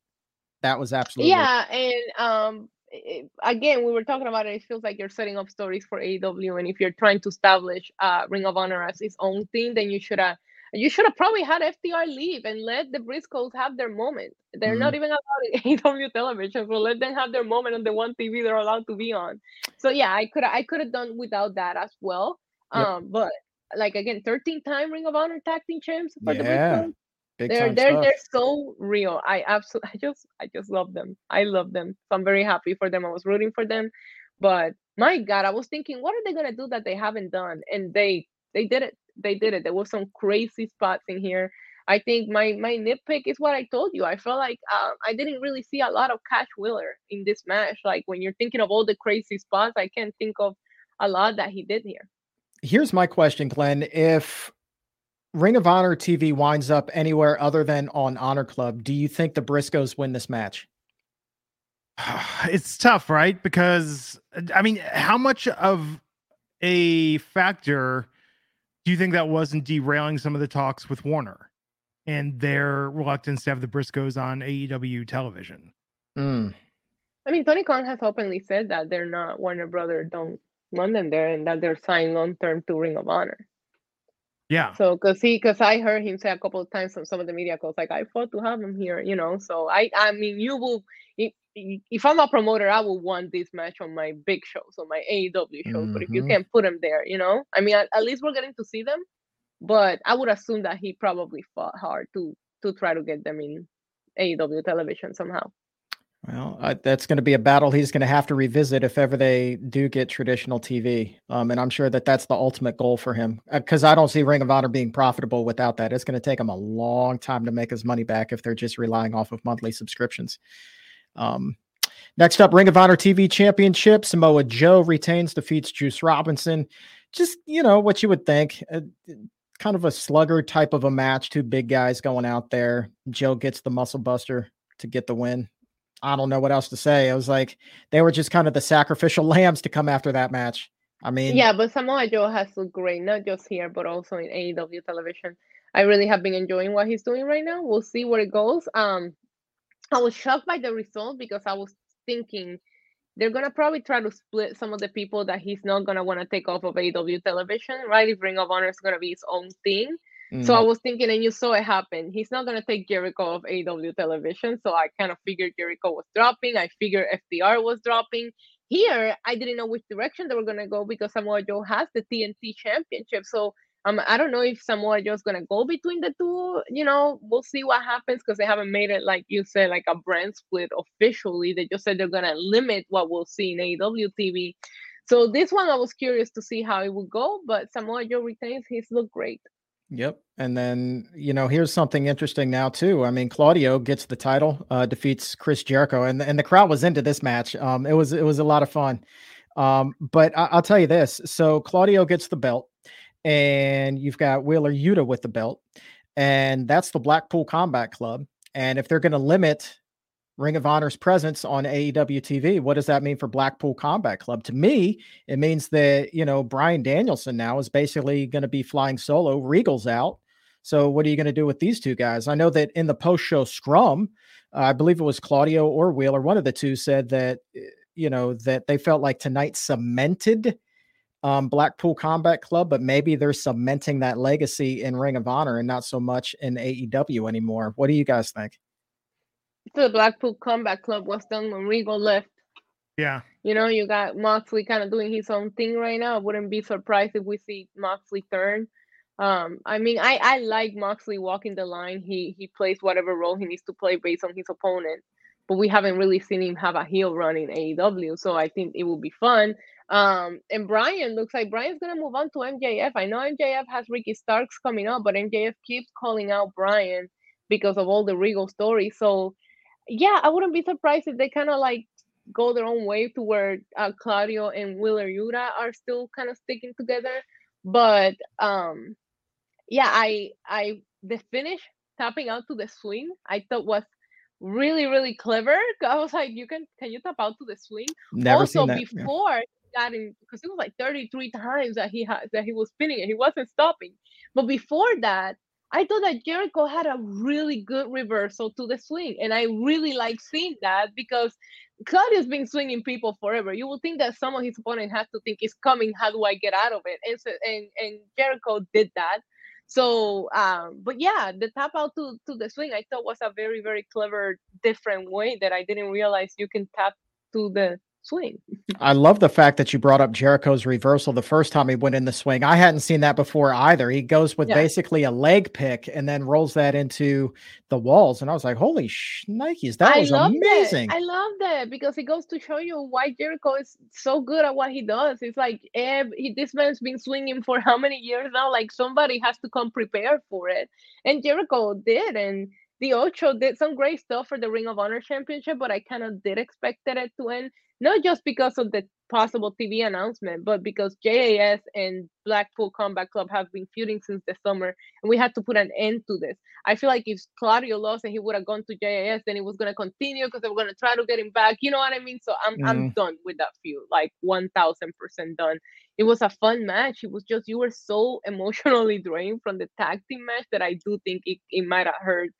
That was absolutely yeah. And um, it, again, we were talking about it. It feels like you're setting up stories for AEW, and if you're trying to establish uh, Ring of Honor as its own thing, then you should have you should have probably had FTR leave and let the Briscoes have their moment. They're mm-hmm. not even allowed AEW television, so let them have their moment on the one TV they're allowed to be on. So yeah, I could I could have done without that as well. Yep. Um, but like again, 13 time Ring of Honor tag team champs for yeah. the Briscoes. Big they're they're stuff. they're so real. I absolutely I just I just love them. I love them. So I'm very happy for them. I was rooting for them. But my God, I was thinking, what are they gonna do that they haven't done? And they they did it they did it. There was some crazy spots in here. I think my my nitpick is what I told you. I felt like uh, I didn't really see a lot of Cash Wheeler in this match. Like when you're thinking of all the crazy spots, I can't think of a lot that he did here. Here's my question, Glenn. If Ring of Honor TV winds up anywhere other than on Honor Club, do you think the Briscoes win this match? It's tough, right? Because I mean, how much of a factor do you think that wasn't derailing some of the talks with Warner and their reluctance to have the Briscoes on AEW television? Mm. I mean, Tony Khan has openly said that they're not Warner Brother don't want them there and that they're signed long term to Ring of Honor. Yeah. So, cause he, cause I heard him say a couple of times on some of the media calls, like I fought to have him here, you know. So I, I mean, you will, if I'm a promoter, I would want this match on my big shows, on my AEW shows. Mm-hmm. But if you mm-hmm. can't put them there, you know, I mean, at, at, least we're getting to see them. But I would assume that he probably fought hard to to try to get them in AEW television somehow. Well, uh, that's going to be a battle he's going to have to revisit if ever they do get traditional TV. Um, and I'm sure that that's the ultimate goal for him because uh, I don't see Ring of Honor being profitable without that. It's going to take him a long time to make his money back if they're just relying off of monthly subscriptions. Um, next up, Ring of Honor TV Championship. Samoa Joe retains, defeats Juice Robinson. Just, you know, what you would think. Uh, kind of a slugger type of a match. Two big guys going out there. Joe gets the muscle buster to get the win. I don't know what else to say. I was like, they were just kind of the sacrificial lambs to come after that match. I mean, yeah, but Samoa Joe has looked great, not just here, but also in AEW television. I really have been enjoying what he's doing right now. We'll see where it goes. Um, I was shocked by the result because I was thinking they're gonna probably try to split some of the people that he's not gonna want to take off of AEW television, right? If Ring of Honor is gonna be its own thing, Mm. So I mm. was thinking, and you saw it happen. He's not gonna take Jericho off AW television. So I kind of figured Jericho was dropping. I figured FTR was dropping. Here, I didn't know which direction they were gonna go because Samoa Joe has the TNT championship. So um, I don't know if Samoa Joe's gonna go between the two. You know, we'll see what happens because they haven't made it like you said, like a brand split officially. They just said they're gonna limit what we'll see in AEW TV. So this one, I was curious to see how it would go, but Samoa Joe retains. He's looked great. Yep. And then, you know, here's something interesting now too. I mean, Claudio gets the title, uh, defeats Chris Jericho, and and the crowd was into this match. Um, it was it was a lot of fun. Um, but I, will tell you this: so Claudio gets the belt, and you've got Wheeler Yuta with the belt, and that's the Blackpool Combat Club. And if they're going to limit Ring of Honor's presence on AEW TV. What does that mean for Blackpool Combat Club? To me, it means that, you know, Bryan Danielson now is basically going to be flying solo. Regal's out. So what are you going to do with these two guys? I know that in the post show scrum, I believe it was Claudio or Wheeler, one of the two said that, eh, you know, that they felt like tonight cemented um, Blackpool Combat Club, but maybe they're cementing that legacy in Ring of Honor and not so much in AEW anymore. What do you guys think? the Blackpool Combat Club was done when Regal left. Yeah. You know, you got Moxley kind of doing his own thing right now. I wouldn't be surprised if we see Moxley turn. Um, I mean, I, I like Moxley walking the line. He he plays whatever role he needs to play based on his opponent. But we haven't really seen him have a heel run in AEW, so I think it will be fun. Um, and Brian looks like Brian's gonna move on to MJF. I know MJF has Ricky Starks coming up, but MJF keeps calling out Brian because of all the Regal stories. So yeah, I wouldn't be surprised if they kind of like go their own way to where uh, Claudio and Wheeler Yuta are still kind of sticking together. But um, yeah, I I the finish tapping out to the swing I thought was really really clever. I was like, you can can you tap out to the swing? Never also before yeah. Got because it was like 33 times that he had that he was spinning and he wasn't stopping. But before that, I thought that Jericho had a really good reversal to the swing, and I really like seeing that because Claudio's been swinging people forever. You would think that some of his opponent has to think it's coming. How do I get out of it? And so, and and Jericho did that. So, um, but yeah, the tap out to to the swing I thought was a very very clever, different way that I didn't realize you can tap to the swing. I love the fact that you brought up Jericho's reversal the first time he went in the swing. I hadn't seen that before either. He goes with yeah. basically a leg pick and then rolls that into the walls. And I was like, holy shnikes, that I was amazing. It. I love that because it goes to show you why Jericho is so good at what he does. It's like, eh, he, this man's been swinging for how many years now? Like somebody has to come prepared for it. And Jericho did. And the Ocho did some great stuff for the Ring of Honor Championship, but I kind of did expect it to end not just because of the possible TV announcement, but because JAS and Blackpool Combat Club have been feuding since the summer, and we had to put an end to this. I feel like if Claudio lost and he would have gone to JAS, then it was gonna continue because they were gonna try to get him back. You know what I mean? So I'm mm. I'm done with that feud, like one thousand percent done. It was a fun match. It was just you were so emotionally drained from the tag team match that I do think it, it might have hurt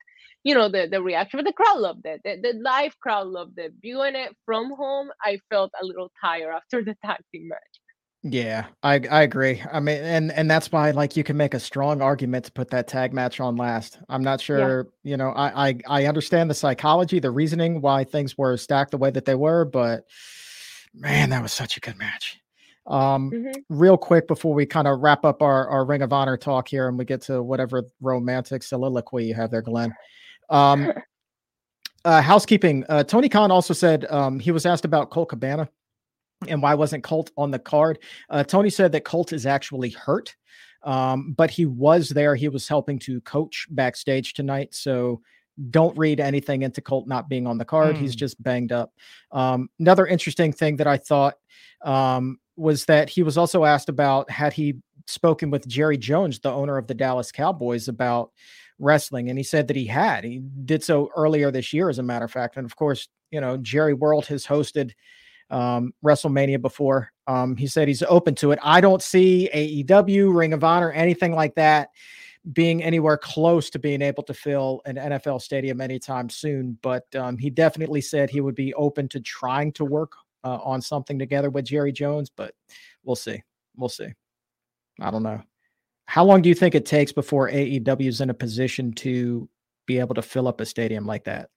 you know the the reaction but the crowd loved it the, the live crowd loved it viewing it from home i felt a little tired after the tag team match yeah, I I agree. I mean, and and that's why like you can make a strong argument to put that tag match on last. I'm not sure, yeah. you know, I, I I understand the psychology, the reasoning why things were stacked the way that they were, but man, that was such a good match. Um, mm-hmm. real quick before we kind of wrap up our our Ring of Honor talk here and we get to whatever romantic soliloquy you have there, Glenn. Um, Uh, housekeeping. Uh, Tony Khan also said um, he was asked about Colt Cabana and why wasn't Colt on the card. Uh, Tony said that Colt is actually hurt, um, but he was there. He was helping to coach backstage tonight. So don't read anything into Colt not being on the card. Mm. He's just banged up. Um, another interesting thing that I thought um, was that he was also asked about had he spoken with Jerry Jones, the owner of the Dallas Cowboys, about wrestling. And he said that he had. He did so earlier this year, as a matter of fact. And of course, you know, Jerry World has hosted um, WrestleMania before. Um, he said he's open to it. I don't see AEW, Ring of Honor, anything like that being anywhere close to being able to fill an NFL stadium anytime soon. But um, he definitely said he would be open to trying to work uh, on something together with Jerry Jones. But we'll see. We'll see. I don't know. How long do you think it takes before AEW is in a position to be able to fill up a stadium like that?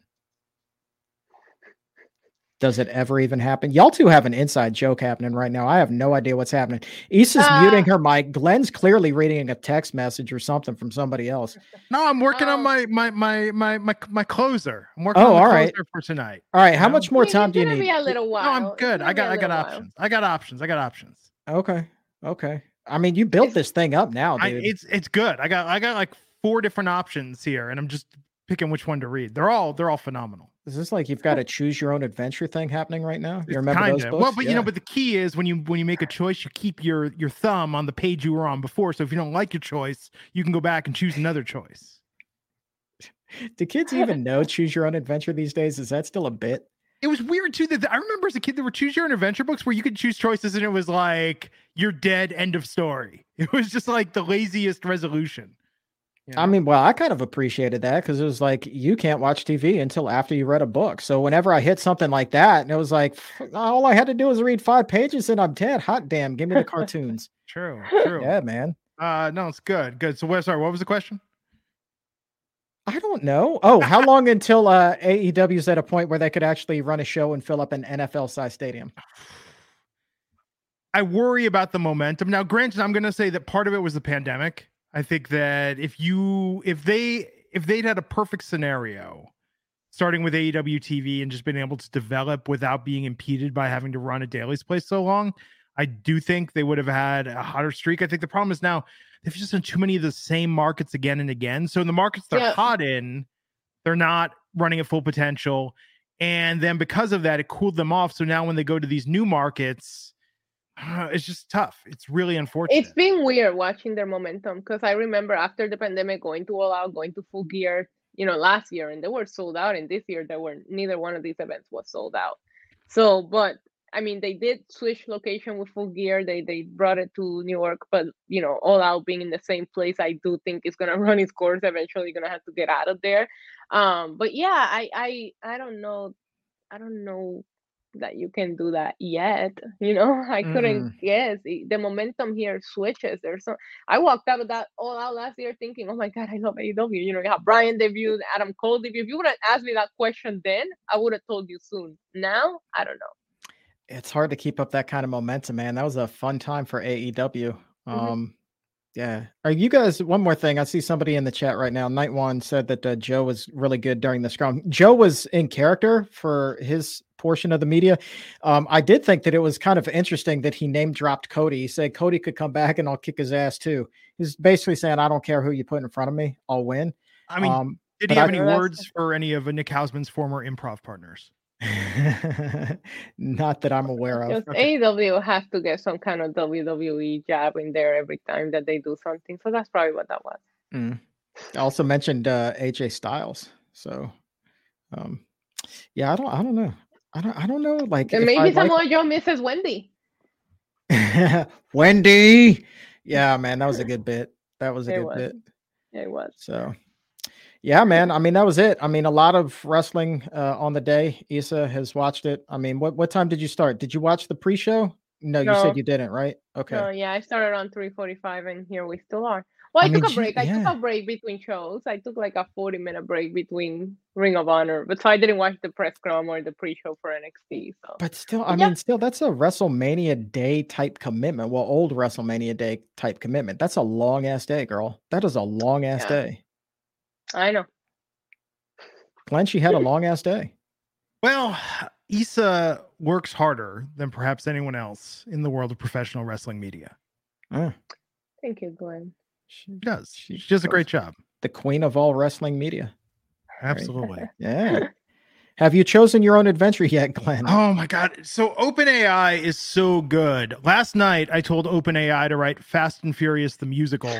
Does it ever even happen? Y'all two have an inside joke happening right now. I have no idea what's happening. Issa's uh, muting her mic. Glenn's clearly reading a text message or something from somebody else. No, I'm working on oh. my my my my my my closer. I'm working oh, on all right. for tonight. All right. How know? much more time do you need? Be a little while. No, I'm good. I got I got options. While. I got options. I got options. Okay. Okay. I mean, you built it's, this thing up now, dude. I, it's it's good. I got I got like four different options here, and I'm just picking which one to read. They're all they're all phenomenal. Is this like you've got a choose your own adventure thing happening right now? You remember Kinda. those books? Well, but yeah. you know, but the key is when you when you make a choice, you keep your your thumb on the page you were on before. So if you don't like your choice, you can go back and choose another choice. Do kids even know choose your own adventure these days? Is that still a bit? It was weird too that I remember as a kid there were choose your own adventure books where you could choose choices and it was like you're dead, end of story. It was just like the laziest resolution. I mean, well, I kind of appreciated that because it was like you can't watch TV until after you read a book. So whenever I hit something like that, and it was like all I had to do was read five pages and I'm dead. Hot damn, give me the cartoons. true, true. Yeah, man. Uh no, it's good. Good. So sorry, what was the question? I don't know. Oh, how long until uh AEW is at a point where they could actually run a show and fill up an NFL size stadium? I worry about the momentum. Now, granted, I'm gonna say that part of it was the pandemic I think that if you if they if they'd had a perfect scenario starting with AEW TV and just been able to develop without being impeded by having to run a Daily's place so long, I do think they would have had a hotter streak. I think the problem is now they've just done too many of the same markets again and again. So in the markets they're yeah. hot in, they're not running at full potential. And then because of that, it cooled them off. So now when they go to these new markets, it's just tough. It's really unfortunate. It's been weird watching their momentum because I remember after the pandemic going to all out, going to full gear, you know, last year and they were sold out, and this year there were neither one of these events was sold out. So, but I mean, they did switch location with full gear. They they brought it to New York, but you know, all out being in the same place, I do think it's gonna run its course. Eventually, gonna have to get out of there. Um, but yeah, I I I don't know. I don't know that you can do that yet. You know, I couldn't mm. guess. The momentum here switches. There's so I walked out of that all out last year thinking, oh my God, I love AEW. You know, you have Bryan debuted, Adam Cole debuted. If you would have asked me that question then, I would have told you soon. Now, I don't know. It's hard to keep up that kind of momentum, man. That was a fun time for AEW. Mm-hmm. Um, yeah. Are you guys one more thing? I see somebody in the chat right now. Night one said that uh, Joe was really good during the scrum. Joe was in character for his portion of the media. Um, I did think that it was kind of interesting that he name dropped Cody. He said Cody could come back and I'll kick his ass too. He's basically saying, I don't care who you put in front of me, I'll win. I mean, um, did he have I, any words for any of Nick Hausman's former improv partners? Not that I'm aware of. Just. AEW has to get some kind of WWE jab in there every time that they do something. So that's probably what that was. Mm. I also mentioned uh, AJ Styles. So, um, yeah, I don't, I don't know. I don't I don't know. Like and maybe Samoa like... Joe misses Wendy. Wendy. Yeah, man, that was a good bit. That was a it good was. bit. It was. So yeah, man. I mean, that was it. I mean, a lot of wrestling uh, on the day. Issa has watched it. I mean, what what time did you start? Did you watch the pre-show? No, no. you said you didn't, right? Okay. No, yeah, I started on 3:45 and here we still are. Well, I, I took a break. I took a break between shows. I took like a 40 minute break between Ring of Honor, but so I didn't watch the press scrum or the pre-show for NXT. So, but still, I yeah. mean, still, that's a WrestleMania day type commitment. Well, old WrestleMania day type commitment. That's a long ass day, girl. That is a long ass yeah. day. I know. Glenn, she had a long ass day. Well, Issa works harder than perhaps anyone else in the world of professional wrestling media. Uh, Thank you, Glenn. she, She does. She She does a great job. the queen of all wrestling media. Absolutely. Yeah. Have you chosen your own adventure yet, Glenn? Oh my god. So OpenAI is so good. Last night I told OpenAI to write Fast and Furious the musical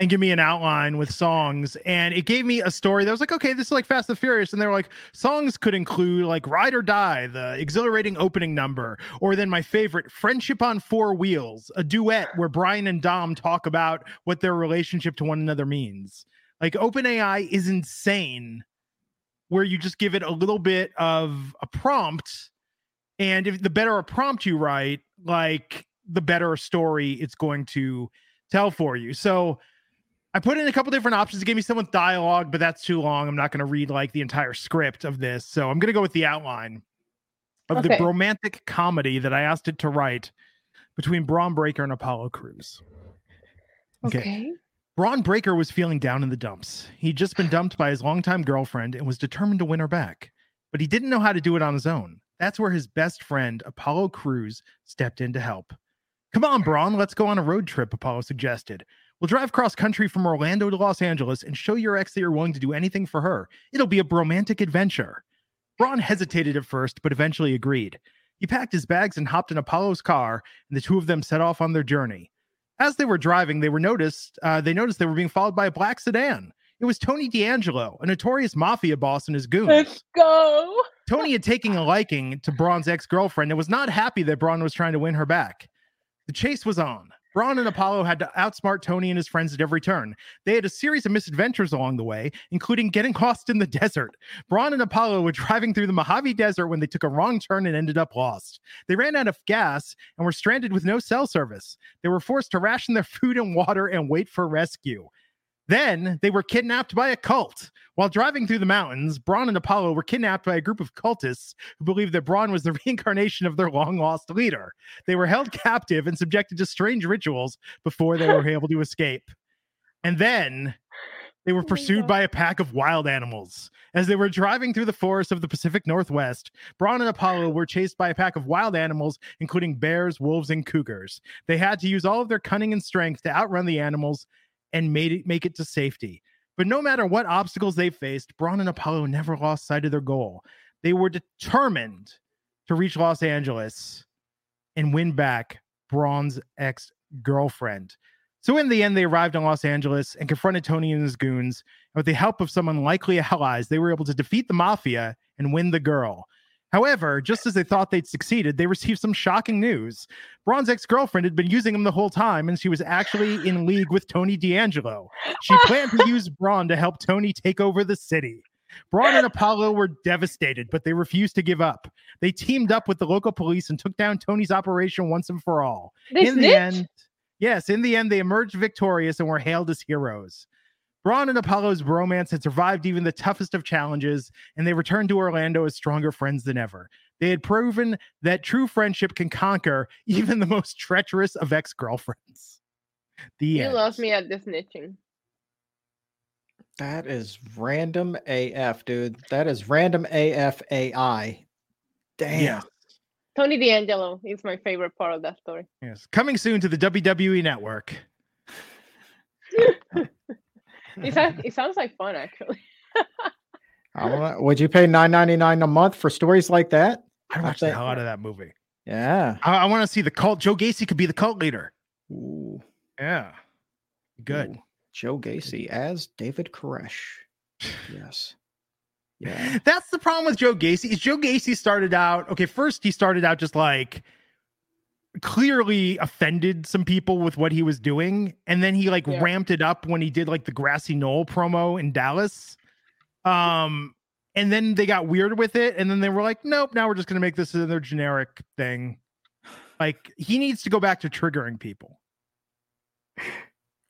and give me an outline with songs. And it gave me a story that was like okay this is like Fast and Furious. And they were like songs could include like Ride or Die, the exhilarating opening number or then my favorite Friendship on Four Wheels, a duet where Brian and Dom talk about what their relationship to one another means. Like OpenAI is insane where you just give it a little bit of a prompt and if the better a prompt you write like the better story it's going to tell for you. So i put in a couple different options it gave me some with dialogue but that's too long i'm not going to read like the entire script of this so i'm going to go with the outline of the romantic comedy that i asked it to write between bron breakker and apollo crews Okay. Okay. Bron Breakker was feeling down in the dumps. He'd just been dumped by his longtime girlfriend and was determined to win her back. But he didn't know how to do it on his own. That's where his best friend, Apollo Crews, stepped in to help. Come on, Bron, let's go on a road trip, Apollo suggested. We'll drive cross country from Orlando to Los Angeles and show your ex that you're willing to do anything for her. It'll be a romantic adventure. Bron hesitated at first, but eventually agreed. He packed his bags and hopped in Apollo's car, and the two of them set off on their journey. As they were driving, they were noticed. Uh, they noticed they were being followed by a black sedan. It was Tony D'Angelo, a notorious mafia boss, and his goons. Let's go. Tony had taken a liking to Bron's ex-girlfriend and was not happy that Bron was trying to win her back. The chase was on. Bron and Apollo had to outsmart Tony and his friends at every turn. They had a series of misadventures along the way, including getting lost in the desert. Bron and Apollo were driving through the Mojave Desert when they took a wrong turn and ended up lost. They ran out of gas and were stranded with no cell service. They were forced to ration their food and water and wait for rescue. Then they were kidnapped by a cult. While driving through the mountains, Bron and Apollo were kidnapped by a group of cultists who believed that Bron was the reincarnation of their long lost leader. They were held captive and subjected to strange rituals before they were able to escape. And then they were Oh pursued God. by a pack of wild animals. As they were driving through the forests of the Pacific Northwest, Bron and Apollo were chased by a pack of wild animals, including bears, wolves, and cougars. They had to use all of their cunning and strength to outrun the animals and made it make it to safety. But no matter what obstacles they faced, Bron and Apollo never lost sight of their goal. They were determined to reach Los Angeles and win back Bron's ex girlfriend. So, in the end, they arrived in Los Angeles and confronted Tony and his goons. And with the help of some unlikely allies, they were able to defeat the mafia and win the girl. However, just as they thought they'd succeeded, they received some shocking news. Bron's ex girlfriend had been using him the whole time, and she was actually in league with Tony D'Angelo. She planned to use Bron to help Tony take over the city. Bron and Apollo were devastated, but they refused to give up. They teamed up with the local police and took down Tony's operation once and for all. They in the end, yes, in the end, they emerged victorious and were hailed as heroes. Bron and Apollo's romance had survived even the toughest of challenges, and they returned to Orlando as stronger friends than ever. They had proven that true friendship can conquer even the most treacherous of ex girlfriends. The You end. lost me at the snitching. That is random AF, dude. That is random AF AI. Damn. Yes. Tony D'Angelo is my favorite part of that story. Yes. Coming soon to the WWE network. It, sounds, it sounds like fun, actually. I don't know. Would you pay nine ninety nine a month for stories like that? I'd I watch the hell out of that movie. Yeah. I, I want to see the cult. Joe Gacy could be the cult leader. Ooh, Yeah. Good. ooh. Joe Gacy as David Koresh. Yes. Yeah. That's the problem with Joe Gacy. Is Joe Gacy started out okay? First, he started out just like clearly offended some people with what he was doing, and then he like Yeah. ramped it up when he did like the grassy knoll promo in Dallas. Um, and then they got weird with it, and then they were like, "Nope, now we're just gonna make this another generic thing." Like he needs to go back to triggering people.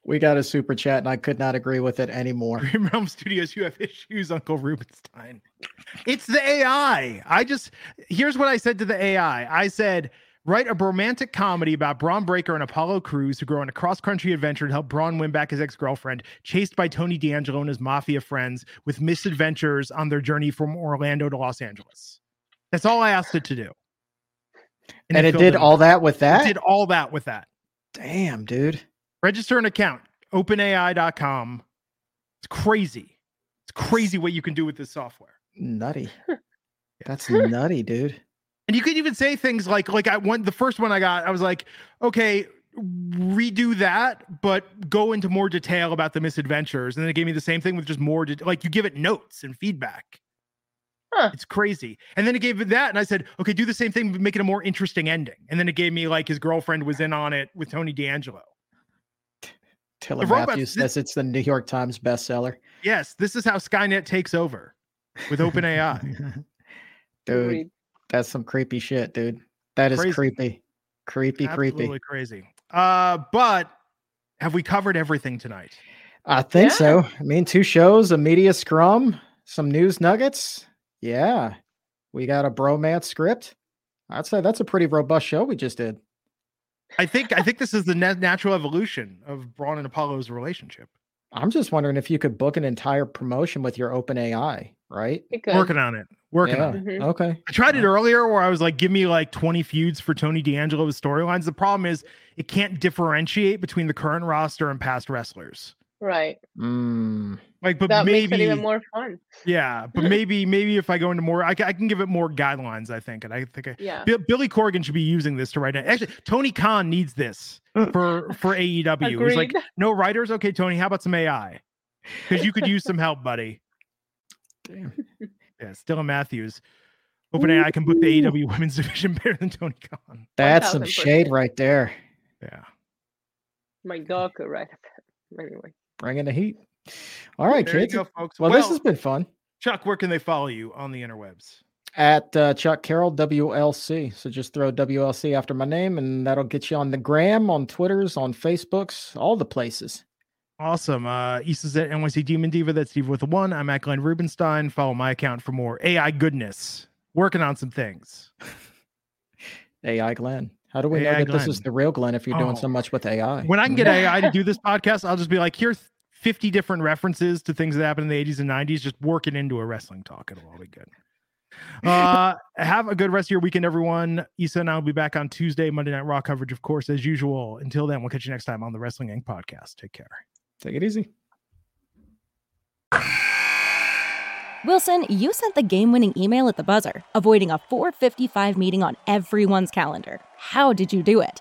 We got a super chat and I could not agree with it anymore. Dream Realm Studios, you have issues, Uncle Rubenstein. It's the AI. I just here's what I said to the AI. I said, Write a romantic comedy about Bron Breakker and Apollo Crews who go on a cross country adventure to help Bron win back his ex girlfriend, chased by Tony D'Angelo and his mafia friends with misadventures on their journey from Orlando to Los Angeles. That's all I asked it to do. And, it, did all that with that? It did all that with that. Damn, dude. Register an account, openai.com. It's crazy. It's crazy what you can do with this software. Nutty. That's nutty, dude. And you could even say things like, like I went the first one I got, I was like, okay, redo that, but go into more detail about the misadventures. And then it gave me the same thing with just more, de- like you give it notes and feedback. Huh. It's crazy. And then it gave it that, and I said, okay, do the same thing, but make it a more interesting ending. And then it gave me like his girlfriend was in on it with Tony D'Angelo. Taylor The robots- Matthews this- says it's the New York Times bestseller. Yes, this is how Skynet takes over with OpenAI. dude, Agreed. That's some creepy shit, dude. That is Crazy. creepy. Creepy, Absolutely creepy. crazy. Uh, but have we covered everything tonight? I think Yeah. so. I mean, two shows, a media scrum, some news nuggets. Yeah. We got a bromance script. I'd say that's a pretty robust show we just did. I think I think this is the natural evolution of Bron and Apollo's relationship. I'm just wondering if you could book an entire promotion with your open AI, right? Working on it. Working yeah. on it. Mhm. Okay. I tried it earlier where I was like, give me like 20 feuds for Tony D'Angelo's storylines. The problem is it can't differentiate between the current roster and past wrestlers. Right. Mm, Like, but That maybe, makes it even more fun. yeah, but maybe, maybe if I go into more, I, I can give it more guidelines. I think, and I think I, Yeah. Bill, Billy Corgan should be using this to write it. Actually, Tony Khan needs this for for AEW. He's like, no writers. Okay, Tony, how about some AI? Because you could use some help, buddy. damn. Yeah, Dylan Matthews. OpenAI can book the AEW women's division better than Tony Khan. That's some shade right there. Yeah. My dog could write it. Anyway. Bringing the heat. All right, there kids. you go, folks. Well, Well, this has been fun. Chuck, where can they follow you on the interwebs? At uh, Chuck Carroll WLC. So just throw WLC after my name, and that'll get you on the gram, on Twitters, on Facebooks, all the places. Awesome. Uh, Issa's at NYC Demon Diva. That's Steve with a one. I'm at Glenn Rubenstein. Follow my account for more AI goodness. Working on some things. AI Glenn. How do we know AI that this is the real Glenn if you're doing Oh. so much with AI? When I can get AI to do this podcast, I'll just be like, here's 50 different references to things that happened in the 80s and 90s. Just work it into a wrestling talk. It'll all be good. Uh, have a good rest of your weekend, everyone. Issa and I will be back on Tuesday, Monday Night Raw coverage, of course, as usual. Until then, we'll catch you next time on the Wrestling Inc. podcast. Take care. Take it easy. Wilson, you sent the game winning email at the buzzer, avoiding a 455 meeting on everyone's calendar. How did you do it?